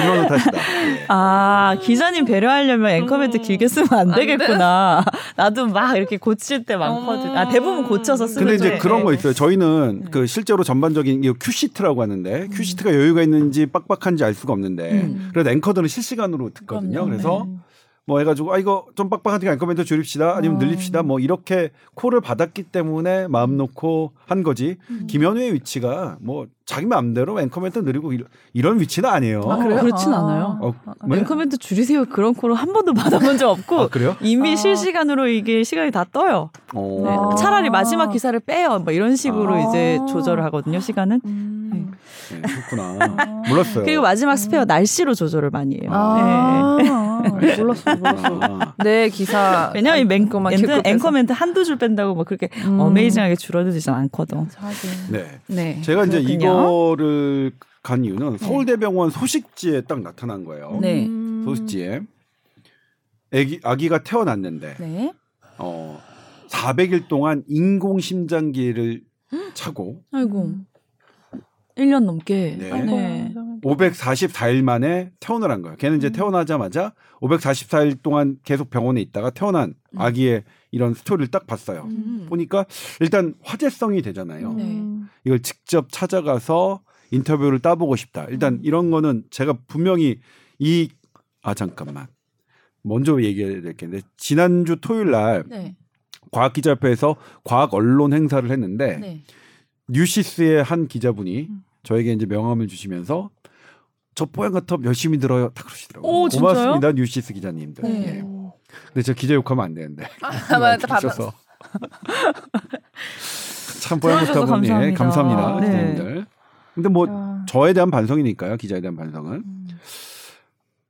김원우 탓이다. 예. 아 기자님 배려하려면 앵커멘트 길게 쓰면 안 되겠구나. 나도 막 이렇게 고칠 때 많거든. 아 대부분 고쳐서 쓰는. 근데 이제 그런 거 있어요. 저희는 네. 그 실제로 전반적인 이 큐시트라고 하는데 큐시트가 여유가 있는지 빡빡한지 알 수가 없는데 음. 그래서 앵커들은 실시간으로 듣거든요. 그럼요. 그래서 네. 뭐 해가지고 아 이거 좀 빡빡하니까 앵커멘트 줄입시다 아니면 어. 늘립시다 뭐 이렇게 콜을 받았기 때문에 마음 놓고 한 거지 음. 김현우의 위치가 뭐 자기 마음대로 앵커멘트 늘리고 이런 위치는 아니에요. 아, 그래요? 그렇진 아. 않아요. 어, 네? 앵커멘트 줄이세요 그런 콜을 한 번도 받아본 적 없고 아, 그래요? 이미 아. 실시간으로 이게 시간이 다 떠요. 네. 차라리 마지막 기사를 빼요. 뭐 이런 식으로 아. 이제 조절을 하거든요 시간은. 음. 네, 그렇구나. 몰랐어요. 그리고 마지막 스페어 날씨로 조절을 많이 해요. 아~ 네. 몰랐어, 몰랐어. 아. 네, 기사. 왜냐면 맹, 앵커 멘트 한두 줄 뺀다고 뭐 그렇게 음. 어메이징하게 줄어들진 않거든. 네. 네. 제가 그렇군요. 이제 이거를 간 이유는 네. 서울대병원 소식지에 딱 나타난 거예요. 네. 음. 소식지에. 아기, 아기가 태어났는데, 네. 어, 400일 동안 인공심장기를 차고, 아이고. 1년 넘게. 네. 네. 544일 만에 퇴원을 한 거예요. 걔는 이제 음. 태어나자마자 544일 동안 계속 병원에 있다가 태어난 음. 아기의 이런 스토리를 딱 봤어요. 음. 보니까 일단 화제성이 되잖아요. 네. 이걸 직접 찾아가서 인터뷰를 따보고 싶다. 일단 음. 이런 거는 제가 분명히 이 아 잠깐만 먼저 얘기해야 될 게 있는데 지난주 토요일 날 네. 과학기자협회에서 과학 언론 행사를 했는데 네. 뉴시스의 한 기자분이 음. 저에게 이제 명함을 주시면서 저 뽀얀 거탑 열심히 들어요. 다 그러시더라고요. 오, 고맙습니다. 뉴시스 기자님들. 네. 예. 근데 저 기자 욕하면 안 되는데. 아. 받았어. 참 뽀얀 거탑은 예, 감사합니다. 네. 기자님들. 근데 뭐 아. 저에 대한 반성이니까요. 기자에 대한 반성은. 음.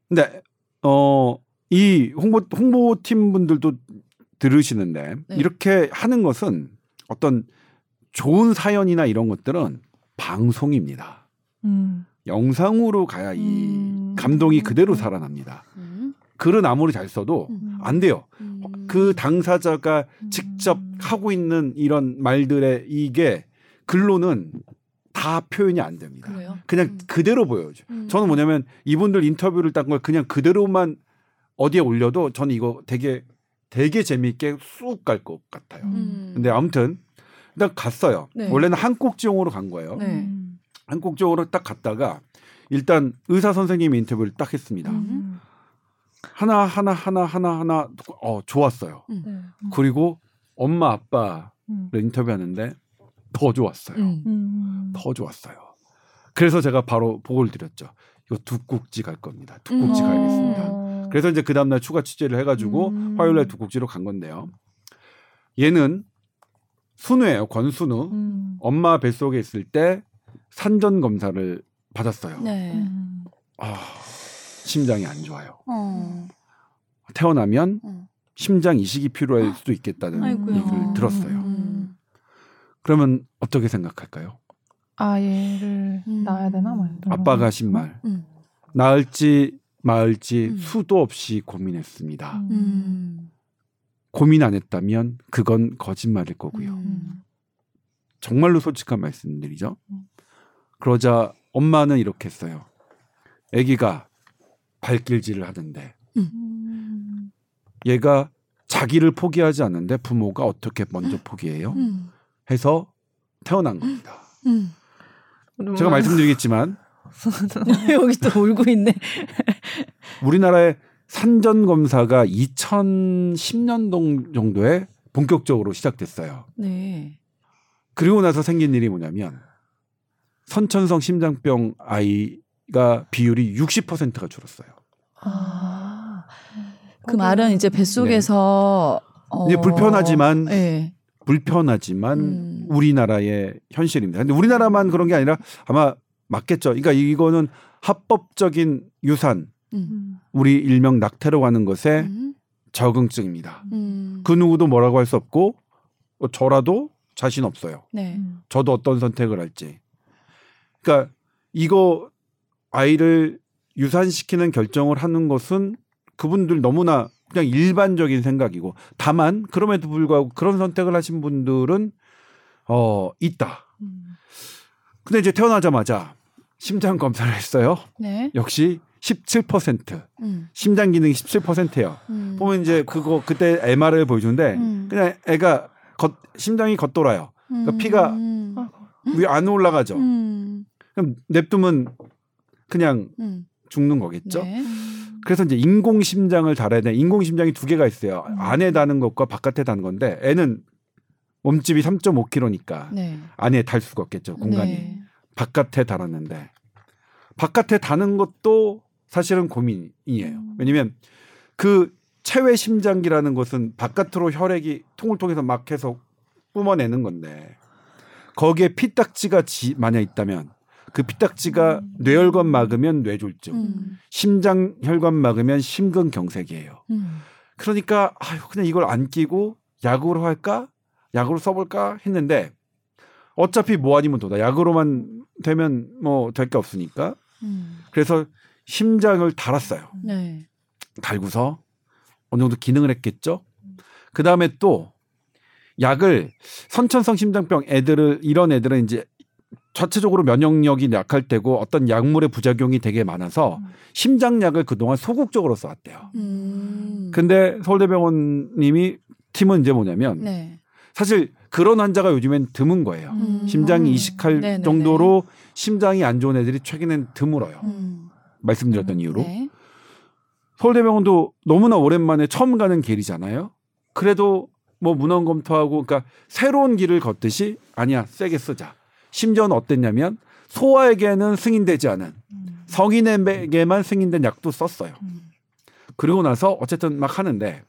근데 어 이 홍보 홍보팀 분들도 들으시는데 네. 이렇게 하는 것은 어떤 좋은 사연이나 이런 것들은 방송입니다. 음. 영상으로 가야 이 음. 감동이 그대로 살아납니다. 음. 글은 아무리 잘 써도 음. 안 돼요. 음. 그 당사자가 직접 하고 있는 이런 말들의 이게 글로는 다 표현이 안 됩니다. 그래요? 그냥 그대로 보여요. 저는 뭐냐면 이분들 인터뷰를 딴 걸 그냥 그대로만 어디에 올려도 저는 이거 되게 되게 재미있게 쑥 갈 것 같아요. 음. 근데 아무튼 일단 갔어요. 네. 원래는 한국지용으로 간 거예요. 네. 한국지용으로 딱 갔다가 일단 의사 선생님 인터뷰를 딱 했습니다. 음. 하나 하나 하나 하나 하나 어 좋았어요. 음. 네. 그리고 엄마 아빠를 음. 인터뷰하는데 더 좋았어요. 음. 더 좋았어요. 그래서 제가 바로 보고를 드렸죠. 이거 두국지 갈 겁니다. 두국지 가야겠습니다. 어. 그래서 이제 그 다음날 추가 취재를 해가지고 음. 화요일날 두국지로 간 건데요. 얘는 순우예요. 권순우. 음. 엄마 뱃속에 있을 때 산전 검사를 받았어요. 네. 음. 아, 심장이 안 좋아요. 어. 태어나면 어. 심장 이식이 필요할 수도 있겠다는 아이고야. 얘기를 들었어요. 음. 그러면 어떻게 생각할까요? 아 얘를 음. 낳아야 되나 말. 아빠가 하신 말. 음. 낳을지 말지 음. 수도 없이 고민했습니다. 음. 고민 안 했다면 그건 거짓말일 거고요. 음. 정말로 솔직한 말씀드리죠. 음. 그러자 엄마는 이렇게 했어요. 아기가 발길질을 하는데 음. 얘가 자기를 포기하지 않는데 부모가 어떻게 먼저 음. 포기해요? 음. 해서 태어난 겁니다. 음. 제가 말씀드리겠지만 여기 또 울고 있네. 우리나라의 산전 검사가 2010년 정도에 본격적으로 시작됐어요. 네. 그리고 나서 생긴 일이 뭐냐면 선천성 심장병 아이가 비율이 60%가 줄었어요. 아. 그 말은 이제 뱃속에서 네. 어... 이제 불편하지만 네. 불편하지만 음... 우리나라의 현실입니다. 근데 우리나라만 그런 게 아니라 아마 맞겠죠. 그러니까 이거는 합법적인 유산 음. 우리 일명 낙태로 가는 것에 음. 적응증입니다. 음. 그 누구도 뭐라고 할 수 없고 어, 저라도 자신 없어요. 네. 저도 어떤 선택을 할지. 그러니까 이거 아이를 유산시키는 결정을 하는 것은 그분들 너무나 그냥 일반적인 생각이고 다만 그럼에도 불구하고 그런 선택을 하신 분들은 어 있다. 음. 근데 이제 태어나자마자 심장 검사를 했어요. 네. 역시 17%. 음. 심장 기능이 17%예요. 음. 보면 이제 그거 그때 MR을 보여주는데 음. 그냥 애가 겉, 심장이 겉돌아요. 그러니까 음. 피가 위에 안 올라가죠. 음. 그럼 냅두면 그냥 죽는 거겠죠. 네. 그래서 이제 인공 심장을 달아야 돼. 인공 심장이 두 개가 있어요. 안에 다는 것과 바깥에 다는 건데 애는 몸집이 3.5kg니까 네. 안에 달 수가 없겠죠 공간이 네. 바깥에 달았는데 바깥에 다는 것도 사실은 고민이에요. 음. 왜냐면 그 체외 심장기라는 것은 바깥으로 혈액이 통을 통해서 막 해서 뿜어내는 건데 거기에 피딱지가 지, 만약 있다면 그 피딱지가 음. 뇌혈관 막으면 뇌졸중, 음. 심장 혈관 막으면 심근경색이에요. 음. 그러니까 아유 그냥 이걸 안 끼고 약으로 할까? 약으로 써볼까 했는데 어차피 뭐 아니면 도다. 약으로만 되면 뭐 될 게 없으니까. 음. 그래서 심장을 달았어요. 네. 달고서 어느 정도 기능을 했겠죠. 그 다음에 또 약을 선천성 심장병 애들을 이런 애들은 이제 자체적으로 면역력이 약할 때고 어떤 약물의 부작용이 되게 많아서 음. 심장약을 그동안 소극적으로 써왔대요. 음. 근데 서울대병원님이 팀은 이제 뭐냐면 네. 사실 그런 환자가 요즘엔 드문 거예요. 음. 심장이 이식할 네네네. 정도로 심장이 안 좋은 애들이 최근엔 드물어요. 음. 말씀드렸던 음. 이유로. 네. 서울대병원도 너무나 오랜만에 처음 가는 길이잖아요. 그래도 뭐 문헌 검토하고 그러니까 새로운 길을 걷듯이 아니야 세게 쓰자. 심지어는 어땠냐면 소아에게는 승인되지 않은 음. 성인에게만 승인된 약도 썼어요. 음. 그리고 나서 어쨌든 막 하는데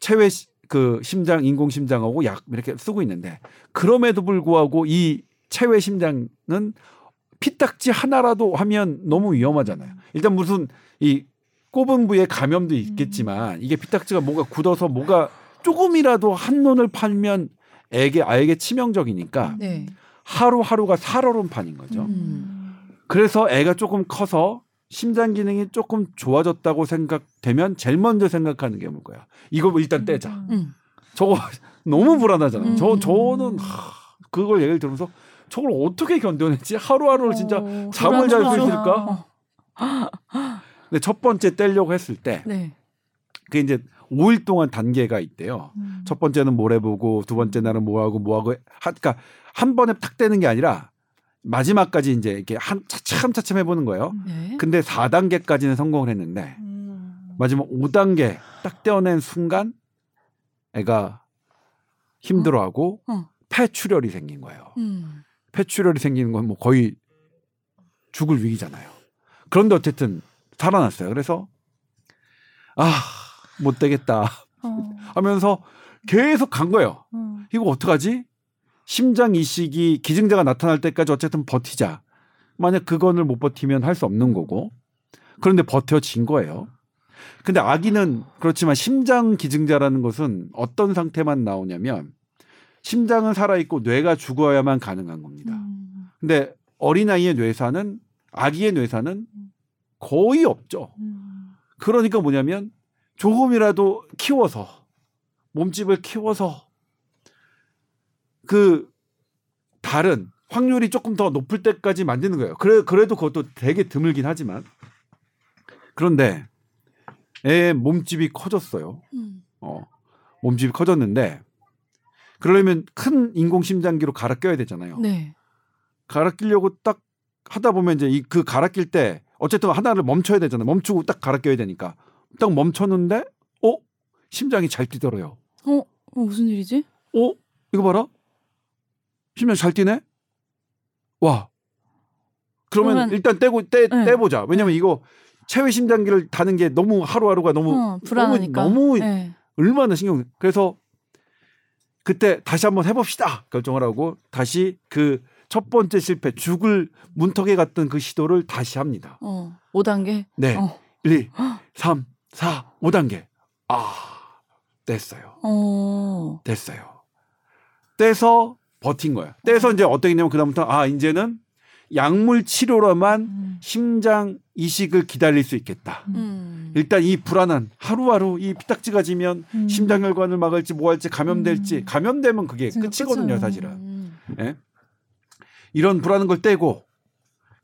체외 그 심장 인공 심장하고 약 이렇게 쓰고 있는데 그럼에도 불구하고 이 체외 심장은 피딱지 하나라도 하면 너무 위험하잖아요. 일단 무슨 이 꼽은 부에 감염도 있겠지만 이게 피딱지가 뭐가 굳어서 뭐가 조금이라도 한눈을 팔면 애게 아에게 치명적이니까 네. 하루하루가 살얼음판인 거죠. 음. 그래서 애가 조금 커서 심장 기능이 조금 좋아졌다고 생각되면 제일 먼저 생각하는 게 뭐야? 이거 일단 떼자. 음. 음. 저거 너무 불안하잖아요. 음. 저 저는 하, 그걸 얘기를 들으면서 저걸 어떻게 견뎌냈지? 하루하루를 진짜 어, 잠을 잘 수 있을까? 근데 첫 번째 떼려고 했을 때 네. 그게 이제 5일 동안 단계가 있대요. 음. 첫 번째는 뭘 해보고 두 번째 날은 뭐 하고 뭐 하고 하, 그러니까 한 번에 탁 떼는 게 아니라 마지막까지 이제 이렇게 한 차츰 차츰 해보는 거예요. 네. 근데 4단계까지는 성공을 했는데 음. 마지막 5단계 딱 떼어낸 순간 애가 힘들어하고 어. 어. 폐출혈이 생긴 거예요. 음. 폐출혈이 생기는 건 뭐 거의 죽을 위기잖아요. 그런데 어쨌든 살아났어요. 그래서 아 못 되겠다 어. 하면서 계속 간 거예요. 어. 이거 어떡하지? 심장 이식이 기증자가 나타날 때까지 어쨌든 버티자. 만약 그건을 못 버티면 할 수 없는 거고. 그런데 버텨진 거예요. 근데 아기는 그렇지만 심장 기증자라는 것은 어떤 상태만 나오냐면 심장은 살아있고 뇌가 죽어야만 가능한 겁니다. 음. 근데 어린아이의 뇌사는 아기의 뇌사는 거의 없죠. 음. 그러니까 뭐냐면 조금이라도 키워서 몸집을 키워서 그 달은 확률이 조금 더 높을 때까지 만드는 거예요. 그래 그래도 그것도 되게 드물긴 하지만 그런데 애 몸집이 커졌어요. 음. 어 몸집이 커졌는데 그러려면 큰 인공 심장기로 갈아 껴야 되잖아요. 네. 갈아 끼려고 딱 하다 보면 이제 이 그 갈아 낄 때 어쨌든 하나를 멈춰야 되잖아요. 멈추고 딱 갈아 껴야 되니까 딱 멈췄는데 어 심장이 잘 뛰더래요. 어, 어 무슨 일이지? 어 이거 봐라 심장 잘 뛰네? 와. 그러면, 그러면 일단 떼고 떼 네. 떼보자. 왜냐면 네. 이거 체외 심장기를 다는 게 너무 하루하루가 너무 어, 불안하니까. 너무, 너무 네. 얼마나 신경 그래서 그때 다시 한번 해봅시다 결정을 하고 다시 그 첫 번째 실패 죽을 문턱에 갔던 그 시도를 다시 합니다. 어, 5단계? 네. 어. 1, 2, 3, 4, 5단계. 아, 됐어요. 어. 됐어요. 떼서 버틴 거야. 떼서 이제 어떻게 되냐면 그다음부터 아, 이제는 약물 치료로만 음. 심장 이식을 기다릴 수 있겠다. 음. 일단 이 불안한 하루하루 이 피딱지가 지면 음. 심장혈관을 막을지 뭐 할지 감염될지 음. 감염되면 그게 끝이거든요, 사실은. 음. 예? 이런 불안한 걸 떼고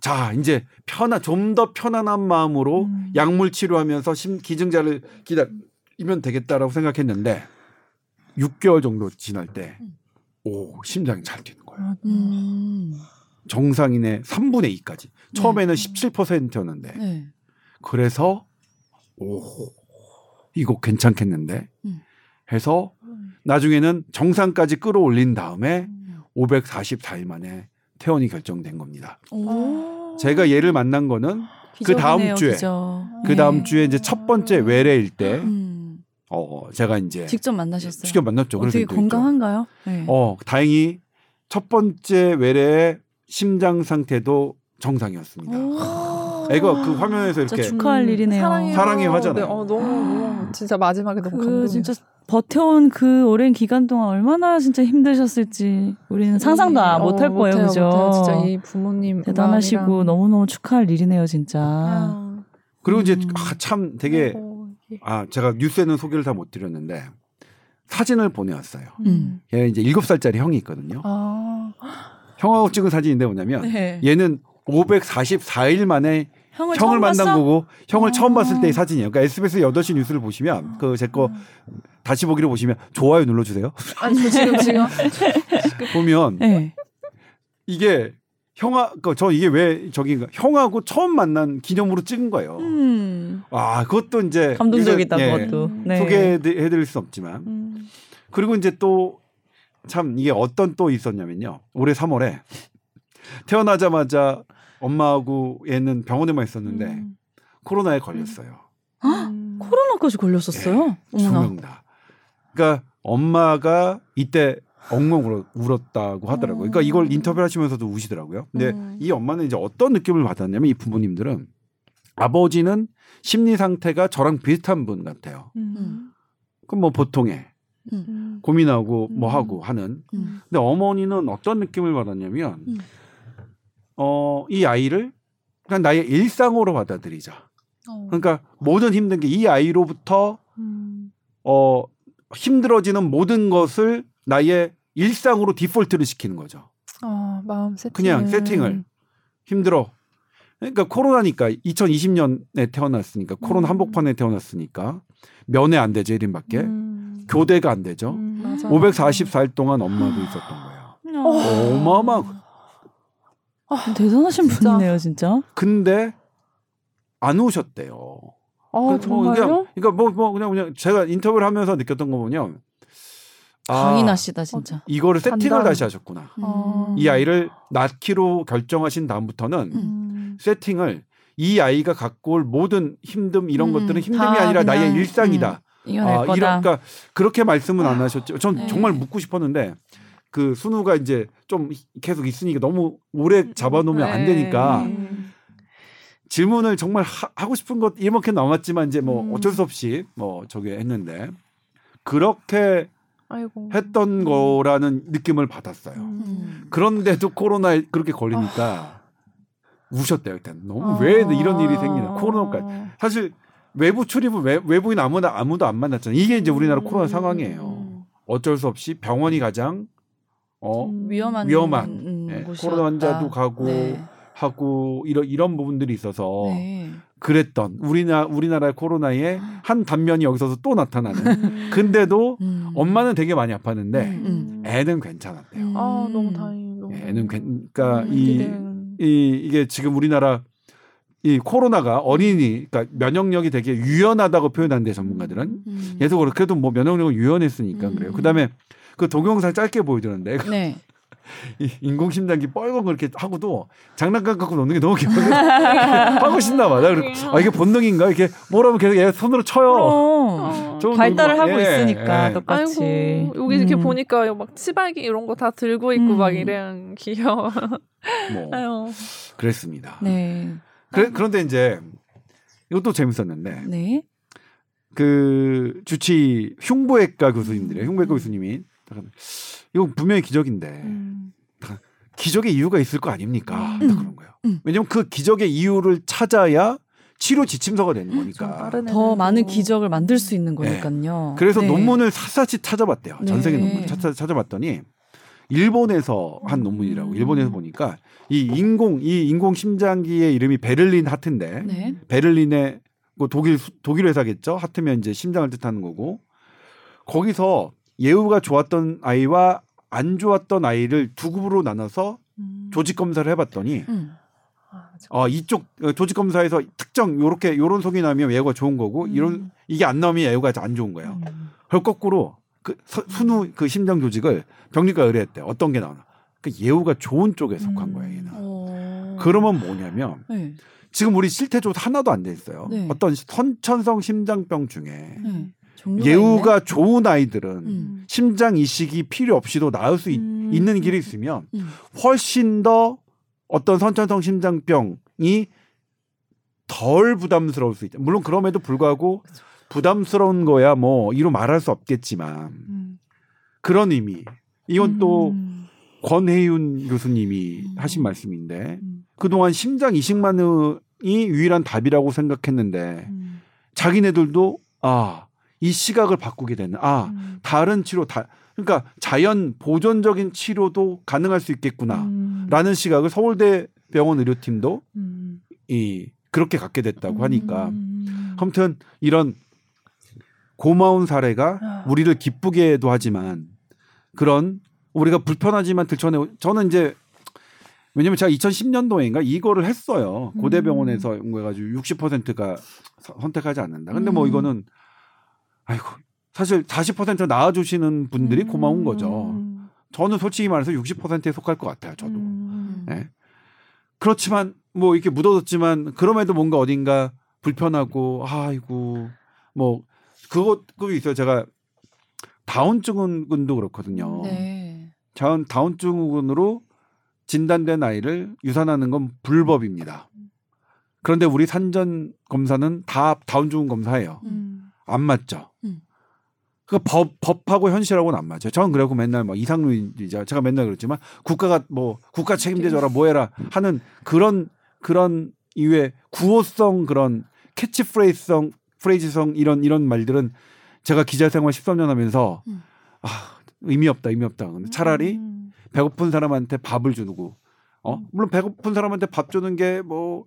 자, 이제 편한 좀 더 편안한 마음으로 음. 약물 치료하면서 심 기증자를 기다리면 되겠다라고 생각했는데 6개월 정도 지날 때 오, 심장이 잘 뛰는 거예요. 음. 정상인의 3분의 2까지. 처음에는 네. 17%였는데. 네. 그래서 오, 이거 괜찮겠는데. 음. 해서 나중에는 정상까지 끌어올린 다음에 544일 음. 만에 퇴원이 결정된 겁니다. 오. 제가 얘를 만난 거는 그 다음 주에. 그 다음 네. 주에 이제 첫 번째 외래일 때 음. 어, 제가 이제 직접 만나셨어요. 직접 만났죠. 어떻게 건강한가요? 네. 어, 다행히 첫 번째 외래 심장 상태도 정상이었습니다. 애가 그 화면에서 이렇게 축하할 일이네요. 사랑해요. 사랑해 하잖아요. 네, 어, 너무 너무 진짜 마지막에 너무 그 감동이었어요. 진짜 버텨온 그 오랜 기간 동안 얼마나 진짜 힘드셨을지 우리는 상상도 어, 못할 거예요, 못해요, 그죠? 못해요. 진짜 이 부모님 대단하시고 마음이랑... 너무 너무 축하할 일이네요, 진짜. 아. 그리고 이제 음. 아, 참 되게 아 제가 뉴스에는 소개를 다 못 드렸는데 사진을 보내왔어요. 음. 얘 이제 일곱 살짜리 형이 있거든요. 아. 형하고 찍은 사진인데 뭐냐면 네. 얘는 544일 만에 형을, 형을 만난 거고 형을 어. 처음 봤을 때의 사진이에요. 그러니까 SBS 8시 뉴스를 보시면 그 제거 음. 다시 보기를 보시면 좋아요 눌러 주세요. 아니 지금 지금 보면 네. 이게 형아 그저 이게 왜 저기인가 형하고 처음 만난 기념으로 찍은 거예요. 음. 아 그것도 이제 감동적이다 예, 그것도 네. 소개해드릴 수 없지만 음. 그리고 이제 또 참 이게 어떤 또 있었냐면요 올해 3월에 태어나자마자 엄마하고 얘는 병원에만 있었는데 음. 코로나에 걸렸어요. 음. 코로나까지 걸렸었어요? 네, 두명 다. 그러니까 엄마가 이때 엉엉 울었 다고 하더라고요. 그러니까 이걸 인터뷰 하시면서도 우시더라고요. 근데 음. 이 엄마는 이제 어떤 느낌을 받았냐면 이 부모님들은 아버지는 심리 상태가 저랑 비슷한 분 같아요. 음. 그럼 뭐 보통의 음. 고민하고 뭐 하고 하는. 근데 어머니는 어떤 느낌을 받았냐면 어, 이 아이를 그냥 나의 일상으로 받아들이자. 어. 그러니까 모든 힘든 게 이 아이로부터 음. 어, 힘들어지는 모든 것을 나의 일상으로 디폴트를 시키는 거죠. 어, 마음 세팅. 그냥 세팅을 힘들어. 그러니까 코로나니까 2020년에 태어났으니까 코로나 음. 한복판에 태어났으니까 면회 안 되죠 1인밖에 음. 교대가 안 되죠. 음, 544일 동안 엄마도 있었던 거예요. 어. 어마어마 아, 대단하신 진짜. 분이네요, 진짜. 근데 안 오셨대요. 아, 그, 뭐, 그냥, 그러니까 뭐, 뭐 그냥 그냥 제가 인터뷰를 하면서 느꼈던 거 보면 강인하시다 진짜. 어, 이거를 세팅을. 다시 하셨구나. 음. 이 아이를 낳기로 결정하신 다음부터는 음. 세팅을 이 아이가 갖고 올 모든 힘듦 이런 음, 것들은 힘듦이 아니라 나의 일상이다. 음, 아, 이런 그러니까 그렇게 말씀은 안 하셨죠. 전 네. 정말 묻고 싶었는데 그 순우가 이제 좀 계속 있으니까 너무 오래 음, 잡아놓으면 네. 안 되니까 음. 질문을 정말 하, 고 싶은 것 이만큼 남았지만 이제 뭐 음. 어쩔 수 없이 뭐 저기 했는데 그렇게 아이고. 했던 음. 거라는 느낌을 받았어요. 음. 그런데도 코로나에 그렇게 걸리니까 아. 우셨대요. 일단 너무 아. 왜 이런 일이 생기나 코로나까지 사실 외부 출입은 외, 외부인 아무나 아무도 안 만났잖아요. 이게 이제 우리나라 코로나 상황이에요. 어쩔 수 없이 병원이 가장 어 위험한 위험한 음, 네. 코로나 환자도 가고 네. 하고 이런 이런 부분들이 있어서 네. 그랬던 우리나 우리나라의 코로나의 한 단면이 여기서 또 나타나는. 음. 근데도 음. 엄마는 되게 많이 아팠는데 음. 애는 괜찮았대요. 음. 아 너무 다행이다. 애는 그러니까 이, 이 이게 지금 우리나라 이 코로나가 어린이 그러니까 면역력이 되게 유연하다고 표현하는데 전문가들은 음. 그래서 그래도 뭐 면역력은 유연했으니까 그래요. 그다음에 그 동영상 짧게 보여주는데 네. 이 인공심장기 뻘건 그렇게 하고도 장난감 갖고 노는 게 너무 귀여워. 하고 싶나 봐. 나 아, 이게 본능인가? 이렇게 뭐라면 계속 얘 손으로 쳐요. 어, 발달을 하고 예, 있으니까 예. 똑같이. 아이고, 여기 이렇게 음. 보니까 막 치발기 이런 거 다 들고 있고 음. 막 이래 귀여워. 뭐 아유. 그랬습니다. 네. 그래, 그런데 이제 이것도 재밌었는데. 네. 그 주치 흉부외과 교수님들이 음. 흉부외과 교수님이 이거 분명히 기적인데 음. 기적의 이유가 있을 거 아닙니까? 음. 그런 거예요. 음. 왜냐면 그 기적의 이유를 찾아야 치료 지침서가 되는 음, 거니까. 더 많은 기적을 만들 수 있는 네. 거니까요. 네. 그래서 네. 논문을 샅샅이 찾아봤대요. 전 세계 네. 논문 찾아, 찾아봤더니 일본에서 한 논문이라고. 음. 일본에서 보니까 이 인공 이 인공 심장기의 이름이 베를린 하트인데 네. 베를린의 뭐 독일 독일 회사겠죠. 하트면 이제 심장을 뜻하는 거고 거기서 예후가 좋았던 아이와 안 좋았던 아이를 두 그룹으로 나눠서 음. 조직 검사를 해봤더니 음. 어, 이쪽 어, 조직 검사에서 특정 요렇게 요런 속이 나면 예후가 좋은 거고 음. 이런 이게 안 나오면 예후가 안 좋은 거예요. 음. 그걸 거꾸로 그 서, 순후 그 심장 조직을 병리과 의뢰했대. 어떤 게 나오나. 그 예후가 좋은 쪽에 속한 거예요. 얘는. 오. 그러면 뭐냐면 네. 지금 우리 실태조사 하나도 안 돼 있어요. 네. 어떤 선천성 심장병 중에 네. 예후가 있네? 좋은 아이들은 음. 심장 이식이 필요 없이도 나을 수 있, 음. 있는 길이 있으면 음. 훨씬 더 어떤 선천성 심장병이 덜 부담스러울 수 있다. 물론 그럼에도 불구하고 그렇죠. 부담스러운 거야 뭐 이로 말할 수 없겠지만 음. 그런 의미. 이건 또 음. 권혜윤 교수님이 음. 하신 말씀인데 그동안 심장 이식만이 유일한 답이라고 생각했는데 자기네들도 아 이 시각을 바꾸게 되는 아 다른 치료 다 그러니까 자연 보존적인 치료도 가능할 수 있겠구나라는 음. 시각을 서울대 병원 의료팀도 음. 이 그렇게 갖게 됐다고 하니까 음. 아무튼 이런 고마운 사례가 아. 우리를 기쁘게도 하지만 그런 우리가 불편하지만 들춰내 저는 이제 왜냐면 제가 2010년도인가 이거를 했어요. 고대병원에서 음. 연구해가지고 60%가 선택하지 않는다. 근데 뭐 음. 이거는 아이고 사실 40% 나와주시는 분들이 음. 고마운 거죠. 저는 솔직히 말해서 60%에 속할 것 같아요. 저도. 음. 네. 그렇지만 뭐 이렇게 묻어뒀지만 그럼에도 뭔가 어딘가 불편하고 아이고 뭐 그것 그거 있어요. 제가 다운 증후군도 그렇거든요. 네. 다운 다운 증후군으로 진단된 아이를 유산하는 건 불법입니다. 그런데 우리 산전 검사는 다 다운 증후군 검사예요. 음. 안 맞죠. 음. 그 법, 법하고 현실하고는 안 맞아요. 저는 그래고 맨날 뭐 이상루이자 제가 맨날 그랬지만 국가가 뭐 국가 책임져줘라 뭐해라 하는 그런 그런 이외에 구호성 그런 캐치프레이즈성 프레이즈성 이런 이런 말들은 제가 기자 생활 13년 하면서 음. 아 의미 없다 의미 없다. 근데 차라리 음. 배고픈 사람한테 밥을 주고 어 음. 물론 배고픈 사람한테 밥 주는 게 뭐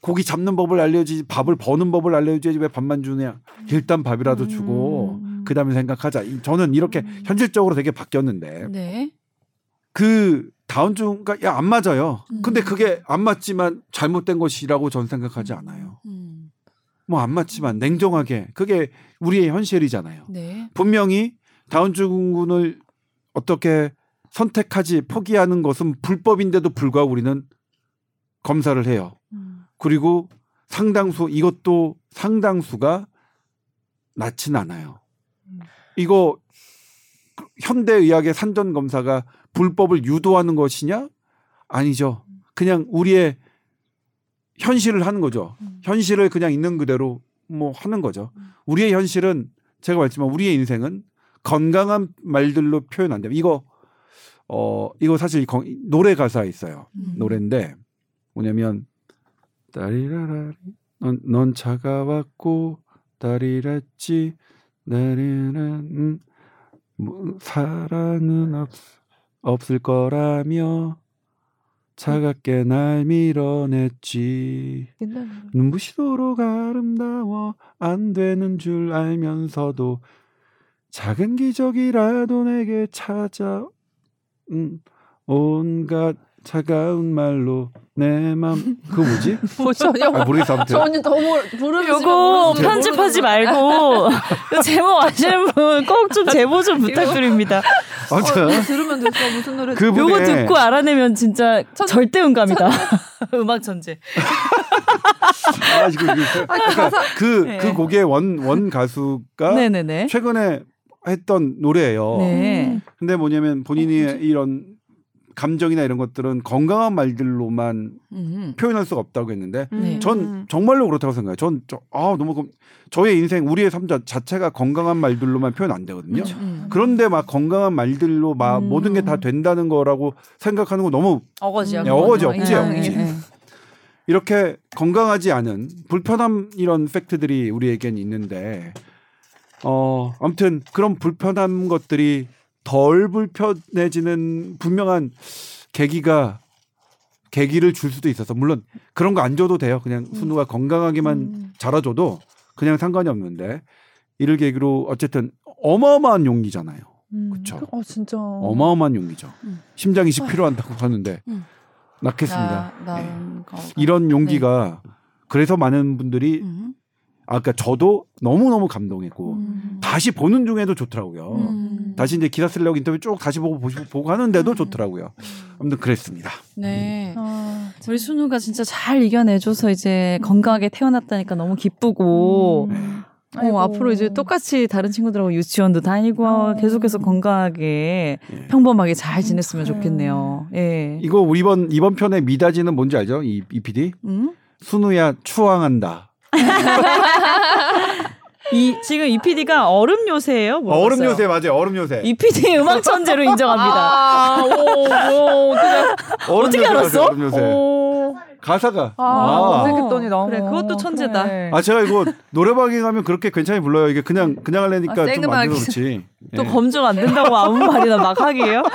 고기 잡는 법을 알려주지 밥을 버는 법을 알려줘야지 왜 밥만 주냐 일단 밥이라도 주고 음. 그 다음에 생각하자. 저는 이렇게 음. 현실적으로 되게 바뀌었는데. 네. 그 다운증가 야 안 맞아요. 음. 근데 그게 안 맞지만 잘못된 것이라고 전 생각하지 않아요. 음. 뭐 안 맞지만 냉정하게 그게 우리의 현실이잖아요. 네. 분명히 다운증후군을 어떻게 선택하지 포기하는 것은 불법인데도 불구하고 우리는 검사를 해요. 음. 그리고 상당수 이것도 상당수가 낫진 않아요. 이거 현대 의학의 산전 검사가 불법을 유도하는 것이냐? 아니죠. 그냥 우리의 현실을 하는 거죠. 음. 현실을 그냥 있는 그대로 뭐 하는 거죠. 음. 우리의 현실은 제가 말했지만 우리의 인생은 건강한 말들로 표현 안 돼요. 이거 어 이거 사실 노래 가사에 있어요. 음. 노래인데 뭐냐면 따리라라 넌, 넌 차가웠고 따리랬지 내리는 뭐, 사랑은 없, 없을 거라며 차갑게 날 밀어냈지. 눈부시도록 아름다워 안 되는 줄 알면서도 작은 기적이라도 내게 찾아 음, 온갖 차가운 말로 내 맘 그거 뭐지? 뭐 전혀 아, 모르겠어 아무튼 전혀 더 부르는 요거 편집하지 말고 제목 아시는 분 꼭 좀 제보 좀 부탁드립니다. 아무튼 어, 들으면 됐어 무슨 노래? 그 요거 듣고 알아내면 진짜 천... 절대 음감이다. 음악 천재. 아 지금 그러니까 그그 네. 그 곡의 원 원 가수가 네네네. 최근에 했던 노래예요. 네. 근데 뭐냐면 본인이 어, 이런 감정이나 이런 것들은 건강한 말들로만 음. 표현할 수가 없다고 했는데 네. 전 정말로 그렇다고 생각해요. 전 저, 아, 너무 저의 인생 우리의 삶 자체가 건강한 말들로만 표현 안 되거든요. 음. 그런데 막 건강한 말들로 막 음. 모든 게 다 된다는 거라고 생각하는 거 너무 어거지요. 네, 어거지 억지 억지. 네. 이렇게 건강하지 않은 불편함 이런 팩트들이 우리에겐 있는데 어 아무튼 그런 불편한 것들이 덜 불편해지는 분명한 계기가 계기를 줄 수도 있어서 물론 그런 거 안 줘도 돼요. 그냥 음. 순우가 건강하게만 음. 자라줘도 그냥 상관이 없는데 이를 계기로 어쨌든 어마어마한 용기잖아요. 음. 그렇죠. 어 진짜 어마어마한 용기죠. 음. 심장 이식 필요한다고 하는데 음. 낳겠습니다. 나, 네. 이런 용기가 네. 그래서 많은 분들이 음. 아까 그러니까 저도 너무 너무 감동했고 음. 다시 보는 중에도 좋더라고요. 음. 다시 이제 기사 쓰려고 인터뷰 쭉 다시 보고 보고, 보고 하는데도 음. 좋더라고요. 아무튼 그랬습니다. 네, 아, 우리 순우가 진짜 잘 이겨내줘서 이제 건강하게 태어났다니까 너무 기쁘고. 음. 어, 앞으로 이제 똑같이 다른 친구들하고 유치원도 다니고 어. 계속해서 건강하게 예. 평범하게 잘 지냈으면 좋겠네요. 예. 이거 이번 이번 편의 미다지는 뭔지 알죠? 이, 이 PD? 음? 순우야 추앙한다. 이 지금 이 PD가 얼음 요새예요? 어, 얼음 요새 맞아요. 얼음 요새. 이 PD 음악 천재로 인정합니다. 아, 오, 오, 어떻게, 어떻게 알았어? 얼음 요새. 오. 가사가 아, 검색했더니 아. 너무 그래 그것도 천재다. 그래. 아 제가 이거 노래방에 가면 그렇게 괜찮이 불러요. 이게 그냥 그냥 하려니까 아, 좀 만들어 그렇지. 또 예. 검증 안 된다고 아무 말이나 막 하기에요?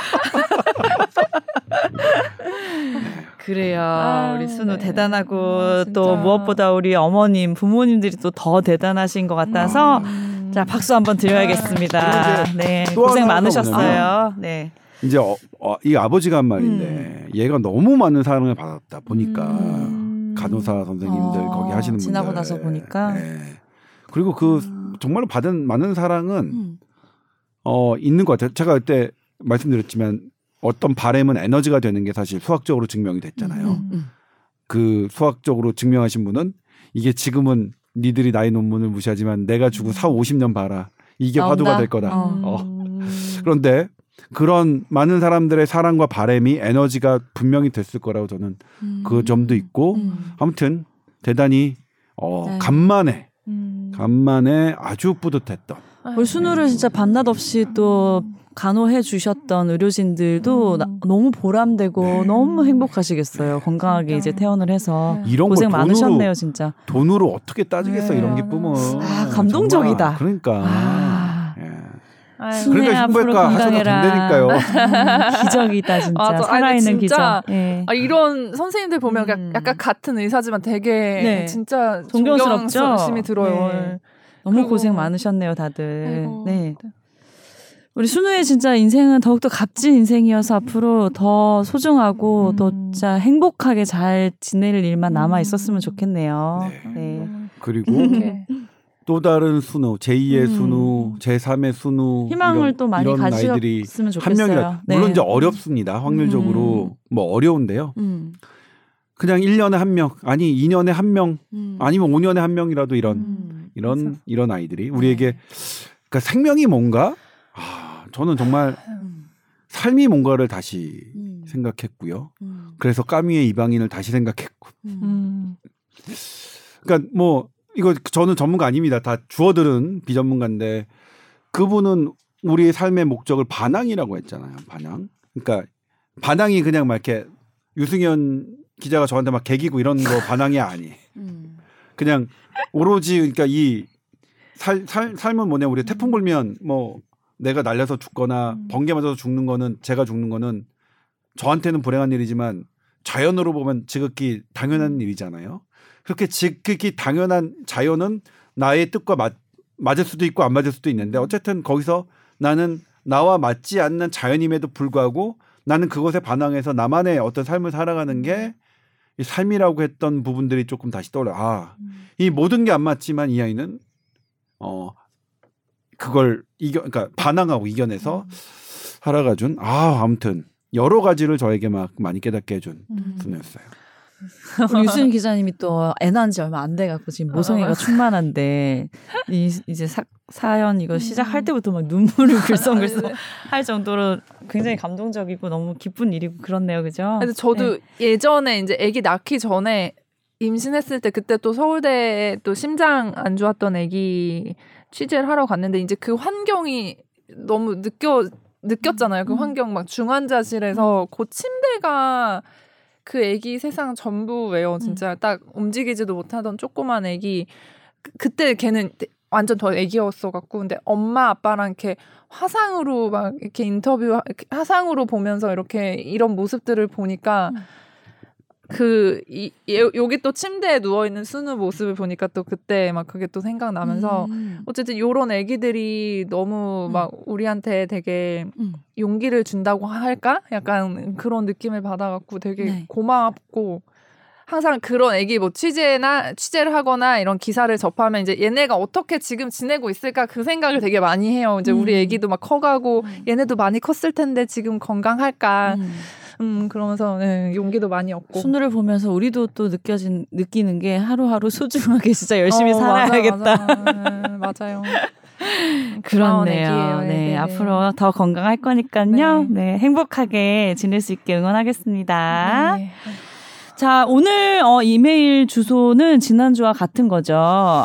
그래요. 아, 우리 순우 네. 대단하고 아, 또 무엇보다 우리 어머님, 부모님들이 또 더 대단하신 것 같아서 음. 자 박수 한번 드려야겠습니다. 네, 고생 많으셨어요. 네. 이제 어, 어, 이 아버지가 한 말인데 음. 얘가 너무 많은 사랑을 받았다 보니까 음. 간호사 선생님들 어, 거기 하시는 분들 지나고 나서 보니까 네. 그리고 그 음. 정말로 받은 많은 사랑은 음. 어 있는 것 같아요. 제가 그때 말씀드렸지만 어떤 바램은 에너지가 되는 게 사실 수학적으로 증명이 됐잖아요. 음, 음. 그 수학적으로 증명하신 분은 이게 지금은 니들이 나의 논문을 무시하지만 내가 죽은 4, 50년 봐라. 이게 나온다? 화두가 될 거다. 어. 어. 그런데 그런 많은 사람들의 사랑과 바램이 에너지가 분명히 됐을 거라고 저는 음. 그 점도 있고 음. 아무튼 대단히 어 네. 간만에 음. 간만에 아주 뿌듯했던 우리 순우를 진짜 밤낮 없이 또 간호해 주셨던 의료진들도 음. 나, 너무 보람되고 네. 너무 행복하시겠어요. 건강하게 그러니까. 이제 퇴원을 해서 네. 이런 고생 돈으로, 많으셨네요, 진짜. 돈으로 어떻게 따지겠어 네. 이런 기쁨은. 아 감동적이다. 정말. 그러니까. 아. 예. 그러니까 흉부외과 하셔도 된다니까요. 음, 기적이다 진짜 아, 살아있는 기적. 네. 아, 이런 선생님들 보면 음. 약간 같은 의사지만 되게 네. 진짜 존경스럽죠. 열심히 들어요. 네. 너무 고생 많으셨네요, 다들. 아이고. 네. 우리 순우의 진짜 인생은 더욱더 값진 인생이어서 앞으로 더 소중하고 음. 더 진짜 행복하게 잘 지낼 일만 남아 있었으면 좋겠네요. 네. 네. 그리고 또 다른 순우, 제2의 음. 순우, 제3의 순우 희망을 이런, 또 많이 가지셨으면 좋겠어요. 한 명이라 네. 물론 이제 어렵습니다. 확률적으로 음. 뭐 어려운데요. 음. 그냥 1년에 한 명, 아니 2년에 한 명, 음. 아니면 5년에 한 명이라도 이런 음. 이런 그래서. 이런 아이들이 우리에게 네. 그러니까 생명이 뭔가 아, 저는 정말 삶이 뭔가를 다시 음. 생각했고요. 음. 그래서 까미의 이방인을 다시 생각했고. 음. 그러니까 뭐 이거 저는 전문가 아닙니다. 다 주어들은 비전문가인데 그분은 우리의 삶의 목적을 반항이라고 했잖아요. 반항. 그러니까 반항이 그냥 막 이렇게 유승현 기자가 저한테 막 개기고 이런 거 반항이 아니. 음. 그냥 오로지 그러니까 이 살, 살, 삶은 뭐냐 우리 태풍 불면 뭐 내가 날려서 죽거나 음. 번개 맞아서 죽는 거는 제가 죽는 거는 저한테는 불행한 일이지만 자연으로 보면 지극히 당연한 음. 일이잖아요. 그렇게 지극히 당연한 자연은 나의 뜻과 맞, 맞을 수도 있고 안 맞을 수도 있는데 어쨌든 거기서 나는 나와 맞지 않는 자연임에도 불구하고 나는 그것에 반항해서 나만의 어떤 삶을 살아가는 게 삶이라고 했던 부분들이 조금 다시 떠올라. 아, 음. 이 모든 게 안 맞지만 이 아이는 어 그걸 이겨 그러니까 반항하고 이겨내서 음. 살아가준 아 아무튼 여러 가지를 저에게 막 많이 깨닫게 해준 음. 분이었어요. 유수인 기자님이 또애 낳은 지 얼마 안 돼갖고 지금 모성애가 어. 충만한데 이, 이제 사, 사연 이거 시작할 음. 때부터 막 눈물을 글썽글썽 네. 할 정도로 굉장히 감동적이고 너무 기쁜 일이고 그렇네요, 그죠? 그래서 저도 네. 예전에 이제 아기 낳기 전에 임신했을 때 그때 또 서울대에 또 심장 안 좋았던 아기 취재를 하러 갔는데 이제 그 환경이 너무 느껴 느꼈잖아요. 그 음. 환경 막 중환자실에서 음. 그 침대가 그 아기 세상 전부예요. 음. 진짜 음. 딱 움직이지도 못하던 조그만 아기 그, 그때 걔는 완전 더 애기였어 갖고 근데 엄마 아빠랑 이렇게 화상으로 막 이렇게 인터뷰 화상으로 보면서 이렇게 이런 모습들을 보니까 음. 그, 이, 여기 또 침대에 누워있는 순우 모습을 보니까 또 그때 막 그게 또 생각나면서 음. 어쨌든 요런 애기들이 너무 음. 막 우리한테 되게 음. 용기를 준다고 할까? 약간 그런 느낌을 받아갖고 되게 네. 고맙고 항상 그런 애기 뭐 취재나 취재를 하거나 이런 기사를 접하면 이제 얘네가 어떻게 지금 지내고 있을까 그 생각을 되게 많이 해요. 이제 우리 음. 애기도 막 커가고 음. 얘네도 많이 컸을 텐데 지금 건강할까? 음. 음 그러면서 네, 용기도 많이 얻고 순우를 보면서 우리도 또 느껴진 느끼는 게 하루하루 소중하게 진짜 열심히 어, 살아야겠다. 맞아, 맞아. 네, 맞아요. 그렇네요. 네, 네, 네, 앞으로 더 건강할 거니까요. 네. 네, 행복하게 지낼 수 있게 응원하겠습니다. 네. 자, 오늘 어, 이메일 주소는 지난주와 같은 거죠.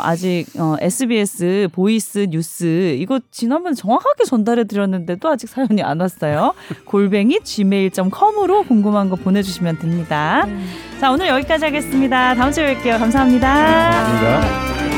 아직 어, SBS voice news 이거 지난번에 정확하게 전달해 드렸는데도 아직 사연이 안 왔어요. 골뱅이 gmail.com으로 궁금한 거 보내주시면 됩니다. 음. 자, 오늘 여기까지 하겠습니다. 다음 주에 뵐게요 감사합니다. 감사합니다.